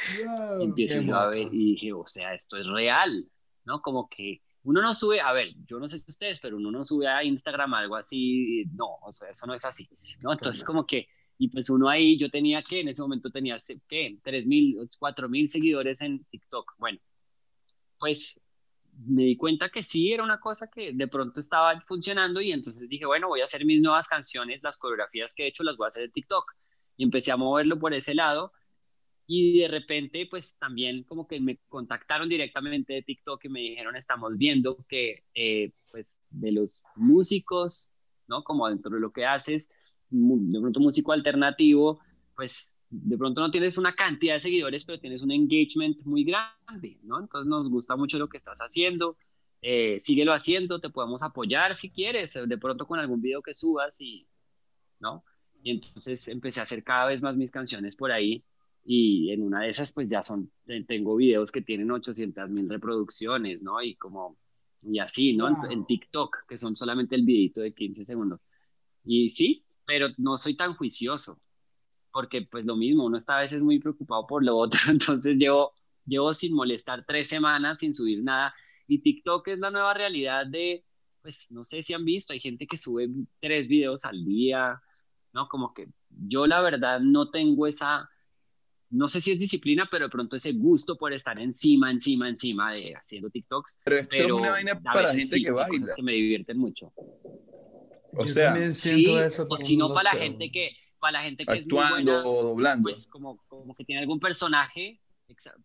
empiezo yo a ver y dije, o sea, esto es real, ¿no? Como que uno no sube, a ver, yo no sé si ustedes, pero uno no sube a Instagram algo así, no, o sea, eso no es así, ¿no? Entonces como que, y pues uno ahí, yo tenía que, en ese momento tenía, ¿qué? 3 mil, 4 mil seguidores en TikTok. Bueno, pues me di cuenta que sí, era una cosa que de pronto estaba funcionando y entonces dije, bueno, voy a hacer mis nuevas canciones, las coreografías que he hecho las voy a hacer en TikTok. Y empecé a moverlo por ese lado y de repente pues también como que me contactaron directamente de TikTok y me dijeron, estamos viendo que eh, pues de los músicos, ¿no? Como dentro de lo que haces, de pronto músico alternativo, pues de pronto no tienes una cantidad de seguidores, pero tienes un engagement muy grande, ¿no? Entonces nos gusta mucho lo que estás haciendo, eh, síguelo haciendo, te podemos apoyar si quieres, de pronto con algún video que subas y, ¿no? Y entonces empecé a hacer cada vez más mis canciones por ahí y en una de esas pues ya son, tengo videos que tienen 800 mil reproducciones, ¿no? Y como, y así, ¿no? En, en, TikTok, que son solamente el videito de 15 segundos. Y sí, pero no soy tan juicioso porque pues lo mismo, uno está a veces muy preocupado por lo otro, entonces llevo, llevo sin molestar tres semanas sin subir nada y TikTok es la nueva realidad de, pues no sé si han visto, hay gente que sube tres videos al día, ¿no? Como que yo la verdad no tengo esa, no sé si es disciplina, pero de pronto ese gusto por estar encima, encima, encima de haciendo TikToks. Pero esto es una vaina para gente que baila. Que me divierten mucho. O sea, sí, o si no para la gente que para la gente que Actuando, es muy buena, o doblando. pues como, como que tiene algún personaje,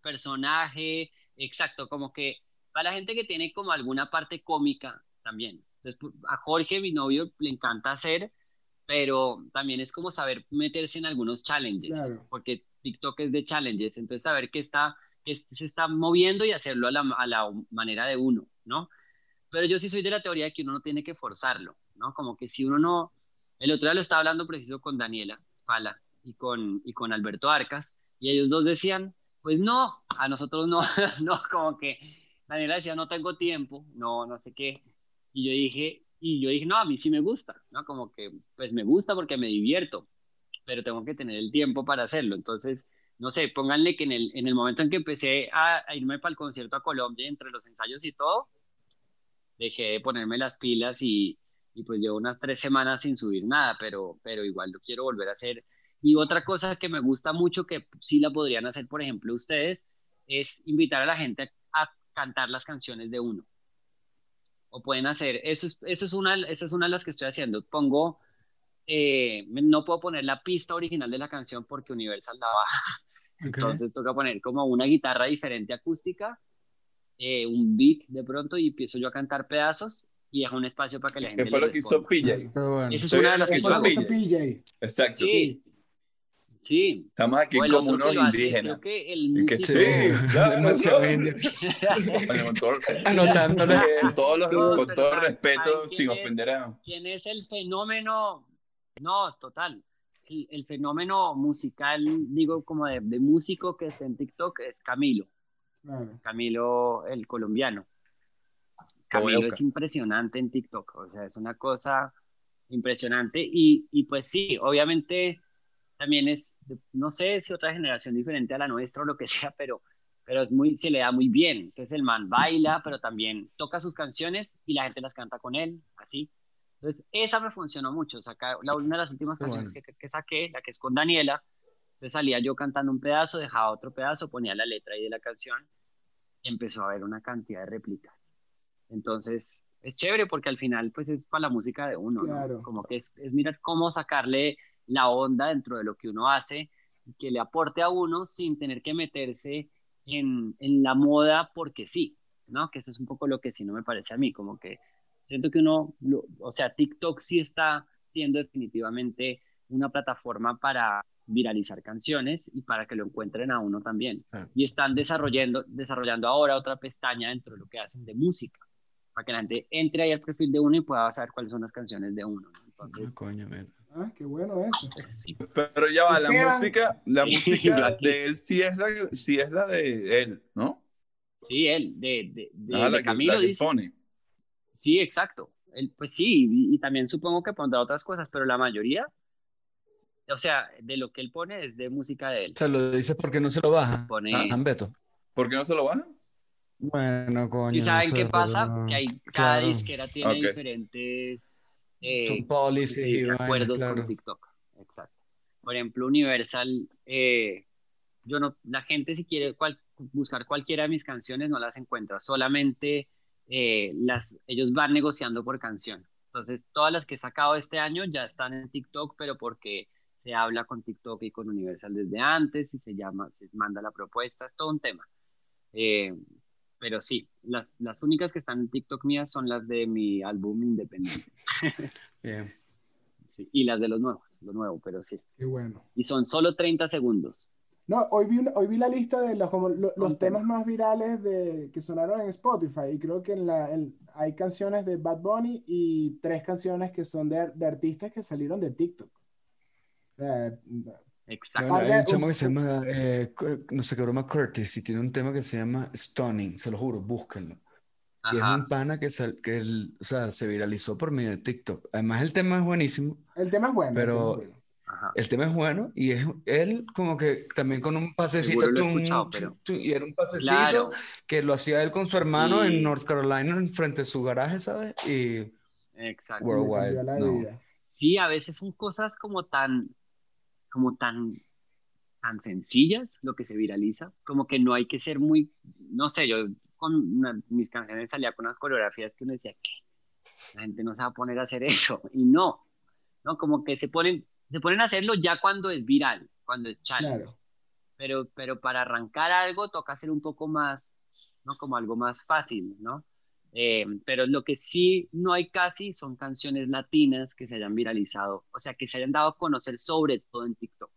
personaje, exacto, como que para la gente que tiene como alguna parte cómica también. Entonces, a Jorge, mi novio, le encanta hacer, pero también es como saber meterse en algunos challenges, porque TikTok es de challenges, entonces saber que está que se está moviendo y hacerlo a la, a la manera de uno, ¿no? Pero yo sí soy de la teoría de que uno no tiene que forzarlo, ¿no? Como que si uno no, el otro día lo estaba hablando preciso con Daniela Spala y con, y con Alberto Arcas, y ellos dos decían, pues no, a nosotros no, no, como que Daniela decía, no tengo tiempo, no, no sé qué, y yo dije, y yo dije, no, a mí sí me gusta, ¿no? Como que, pues me gusta porque me divierto, pero tengo que tener el tiempo para hacerlo, entonces, no sé, pónganle que en el, en el momento en que empecé a, a irme para el concierto a Colombia, entre los ensayos y todo, dejé de ponerme las pilas y, y pues llevo unas tres semanas sin subir nada, pero, pero igual lo quiero volver a hacer. Y otra cosa que me gusta mucho, que sí la podrían hacer, por ejemplo, ustedes, es invitar a la gente a, cantar las canciones de uno. O pueden hacer, eso es, eso es, una, esa es una de las que estoy haciendo. Pongo, eh, no puedo poner la pista original de la canción porque Universal la baja. Entonces toca poner como una guitarra diferente acústica, eh, un beat de pronto y empiezo yo a cantar pedazos y es un espacio para que la gente. ¿Qué fue lo que hizo PJ? Eso es una de las que hizo PJ. Exacto. Sí. Sí. Estamos aquí como unos indígenas. que el músico... que sí, claro, Anotándole. Con, todos los, con todo respeto, sin ofender a. ¿Quién es el fenómeno? No, es total. El, el, fenómeno musical, digo, como de, de, músico que está en TikTok es Camilo. Claro. Camilo, el colombiano. Camilo es impresionante en TikTok, o sea, es una cosa impresionante y, y, pues sí, obviamente también es, no sé si otra generación diferente a la nuestra o lo que sea, pero, pero es muy, se le da muy bien. Entonces el man baila, pero también toca sus canciones y la gente las canta con él, así. Entonces esa me funcionó mucho, sacar la, una de las últimas canciones que, que, saqué, la que es con Daniela, entonces salía yo cantando un pedazo, dejaba otro pedazo, ponía la letra ahí de la canción y empezó a haber una cantidad de réplicas entonces, es chévere porque al final, pues es para la música de uno, ¿no? Como que es, es, mirar cómo sacarle la onda dentro de lo que uno hace, que le aporte a uno sin tener que meterse en, en la moda porque sí, ¿no? Que eso es un poco lo que sí no me parece a mí, como que siento que uno, o sea, TikTok sí está siendo definitivamente una plataforma para viralizar canciones y para que lo encuentren a uno también. Y están desarrollando, desarrollando ahora otra pestaña dentro de lo que hacen de música para que la gente entre ahí al perfil de uno y pueda saber cuáles son las canciones de uno. Entonces, ah, coño, ah, qué bueno eso. Pues Pero ya va, la música, la música de él sí es la, sí es la de él, ¿no? Sí, él, de, de, de, ah, de Camilo. Que, dice, pone. Sí, exacto. Él, pues sí, y, y, también supongo que pondrá otras cosas, pero la mayoría, o sea, de lo que él pone es de música de él. Se lo dice porque no se lo baja. Pone... Ah, Ambeto. ¿Por qué no se lo baja? Bueno, coño. ¿Y saben qué pasa? Que hay, cada claro. disquera tiene okay. diferentes eh, policy, sí, acuerdos claro. con TikTok. Exacto. Por ejemplo, Universal, eh, yo no, la gente si quiere cual, buscar cualquiera de mis canciones no las encuentra, solamente eh, las, ellos van negociando por canción. Entonces, todas las que he sacado este año ya están en TikTok, pero porque se habla con TikTok y con Universal desde antes y se llama, se manda la propuesta, es todo un tema. Eh, pero sí, las, las únicas que están en TikTok mías son las de mi álbum independiente. Sí, y las de los nuevos, lo nuevo, pero sí. Qué bueno. Y son solo 30 segundos. No, hoy vi, hoy vi la lista de los, como, los, temas más virales de, que sonaron en Spotify y creo que en la, hay canciones de Bad Bunny y tres canciones que son de, de artistas que salieron de TikTok. Exacto. hay un tema que se llama, eh, no sé qué broma, Curtis, y tiene un tema que se llama Stunning, se lo juro, búsquenlo. Y es un pana que, que el, o sea, se viralizó por medio de TikTok. Además, el tema es buenísimo. El tema es bueno. Pero el tema es bueno y es él como que también con un pasecito y era un pasecito que lo hacía él con su hermano en North Carolina en frente de su garaje, ¿sabes? Y Exacto. Worldwide. Sí, a veces son cosas como tan como tan tan sencillas lo que se viraliza, como que no hay que ser muy no sé, yo con mis canciones salía con unas coreografías que uno decía que la gente no se va a poner a hacer eso y no, no como que se ponen se ponen a hacerlo ya cuando es viral, cuando es challenge. Pero, pero para arrancar algo toca hacer un poco más, ¿no? Como algo más fácil, ¿no? Eh, pero lo que sí no hay casi son canciones latinas que se hayan viralizado, o sea, que se hayan dado a conocer sobre todo en TikTok.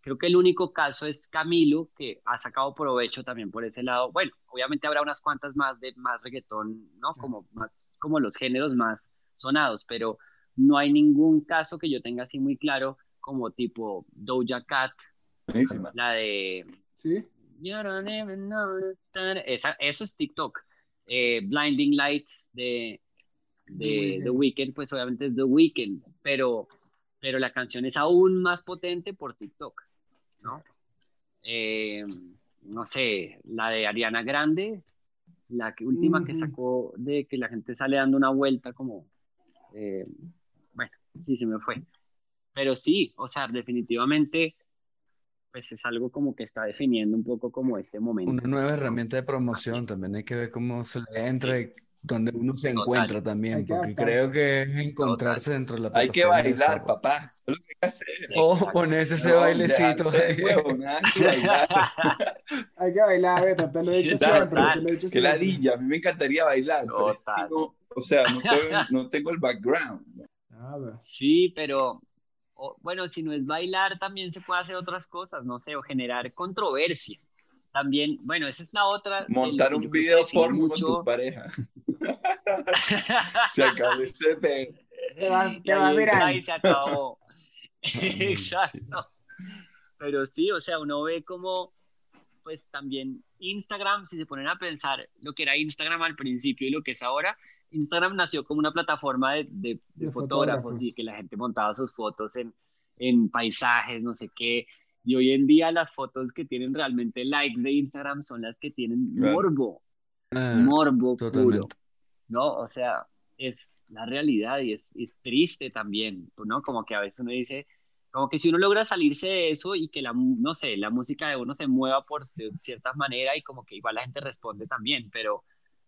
Creo que el único caso es Camilo, que ha sacado provecho también por ese lado. Bueno, obviamente habrá unas cuantas más de más reggaetón, ¿no? Como, más, como los géneros más sonados, pero no hay ningún caso que yo tenga así muy claro como tipo Doja Cat, la de... Sí. Esa, eso es TikTok. Eh, Blinding Lights de, de The, Weeknd, pues obviamente es The Weeknd, pero, pero la canción es aún más potente por TikTok, ¿no? Eh, no sé, la de Ariana Grande, la que, última que sacó de que la gente sale dando una vuelta como eh, sí, se me fue. Pero sí, o sea, definitivamente, pues es algo como que está definiendo un poco como este momento. Una nueva herramienta de promoción, también hay que ver cómo se le entra y donde uno se encuentra también, porque creo que es encontrarse dentro de la Hay que bailar, papá, eso es lo que hay que hacer. O ponerse ese bailecito. hay que bailar, Beto, te lo he dicho siempre. Te lo he dicho Qué ladilla, a mí me encantaría bailar, pero o sea, no tengo, no tengo el background. Sí, pero bueno, si no es bailar, también se puede hacer otras cosas, no sé, o generar controversia. También, bueno, esa es la otra. Montar un video porno con tu pareja. se acabó ese Te va, te va a mirar. se acabó. Exacto. Pero sí, o sea, uno ve como, pues también Instagram, si se ponen a pensar lo que era Instagram al principio y lo que es ahora, Instagram nació como una plataforma de, fotógrafos, y que la gente montaba sus fotos en, en paisajes, no sé qué. Y hoy en día las fotos que tienen realmente likes de Instagram son las que tienen morbo. Ah, morbo puro. ¿No? O sea, es la realidad y es, es, triste también, ¿no? Como que a veces uno dice, como que si uno logra salirse de eso y que la, no sé, la música de uno se mueva por de cierta manera y como que igual la gente responde también, pero,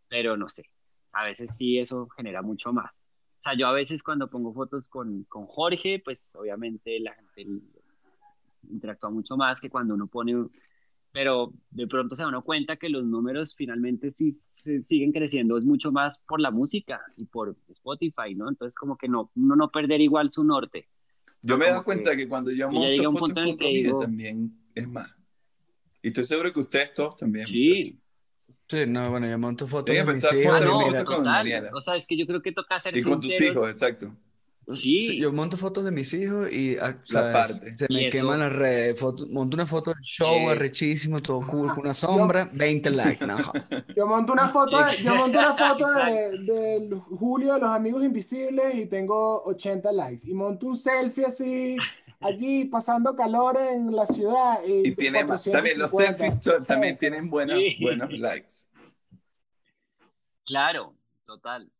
pero no sé, a veces sí eso genera mucho más. O sea, yo a veces cuando pongo fotos con, con Jorge, pues obviamente la gente interactúa mucho más que cuando uno pone, pero de pronto se da uno cuenta que los números finalmente sí se siguen creciendo, es mucho más por la música y por Spotify, ¿no? Entonces como que no, uno no perder igual su norte. Yo me he dado cuenta que, cuando yo monto fotos con comida también es más. Y estoy seguro que ustedes todos también. Sí. Sí, no, bueno, yo monto fotos de mis hijos. No, con o sea, es que yo creo que toca hacer Y con tus hijos, exacto. Sí. Yo monto fotos de mis hijos y ah, se me queman las redes. monto una foto del show arrechísimo, todo cool, con una sombra, 20 likes. No. Yo monto una foto, de, yo monto una foto de, de, Julio de los Amigos Invisibles y tengo 80 likes. Y monto un selfie así, aquí pasando calor en la ciudad. Y, y tiene, también los selfies también tienen buenos, buenos likes. Claro, total.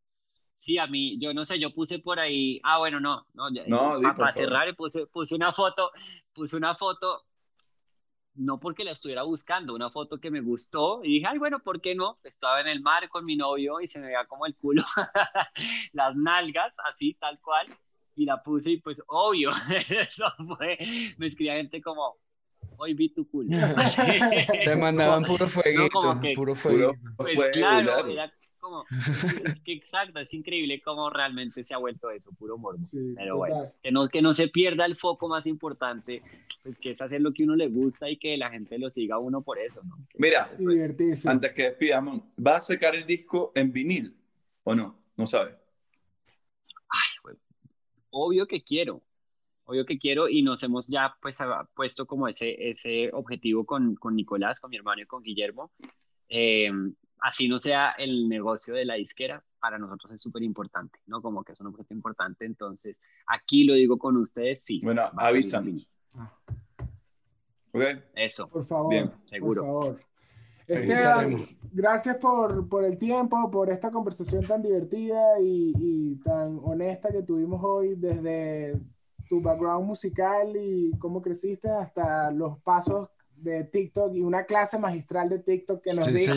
Sí, a mí, yo no sé, yo puse por ahí, ah, bueno, no, no, no para, cerrar, puse, puse una foto, puse una foto no porque la estuviera buscando, una foto que me gustó y dije, ay, bueno, ¿por qué no? Estaba en el mar con mi novio y se me veía como el culo, las nalgas, así, tal cual, y la puse y pues obvio, eso fue, me escribía gente como, hoy vi tu culo. Te mandaban puro fueguito, puro fueguito. Pues claro, era como, es que exacto, es increíble cómo realmente se ha vuelto eso, puro morbo. Pero bueno, que no, que no se pierda el foco más importante, pues que es hacer lo que uno le gusta y que la gente lo siga uno por eso, ¿no? Mira, antes que despidamos, ¿vas a sacar el disco en vinil o no? No sabes. Ay, obvio que quiero, obvio que quiero y nos hemos ya pues puesto como ese, ese objetivo con, con Nicolás, con mi hermano y con Guillermo. Eh, así no sea el negocio de la disquera, para nosotros es súper importante, ¿no? Como que es un objeto importante, entonces aquí lo digo con ustedes, sí. Bueno, avísame. Ah. ¿Ok? Eso. Por favor. Bien. Seguro. Por favor. Esteban, gracias por, por, el tiempo, por esta conversación tan divertida y, y, tan honesta que tuvimos hoy desde tu background musical y cómo creciste hasta los pasos de TikTok y una clase magistral de TikTok que nos sí,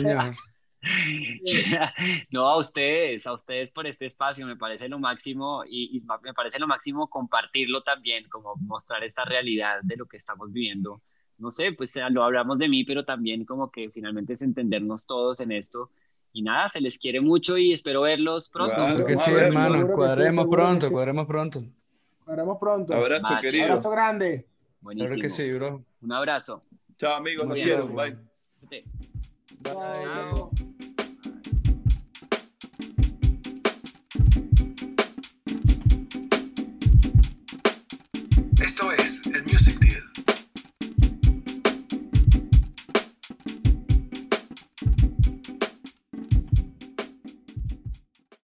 no, a ustedes, a ustedes por este espacio, me parece lo máximo y, me parece lo máximo compartirlo también, como mostrar esta realidad de lo que estamos viviendo. No sé, pues lo hablamos de mí, pero también como que finalmente es entendernos todos en esto. Y nada, se les quiere mucho y espero verlos pronto. Claro que sí, hermano, cuadremos pronto, cuadremos pronto. Cuadremos pronto. Abrazo, querido. Abrazo grande. Buenísimo. Claro que sí, bro. Un abrazo. Chao, amigos, los quiero. Bye. Bye. Esto es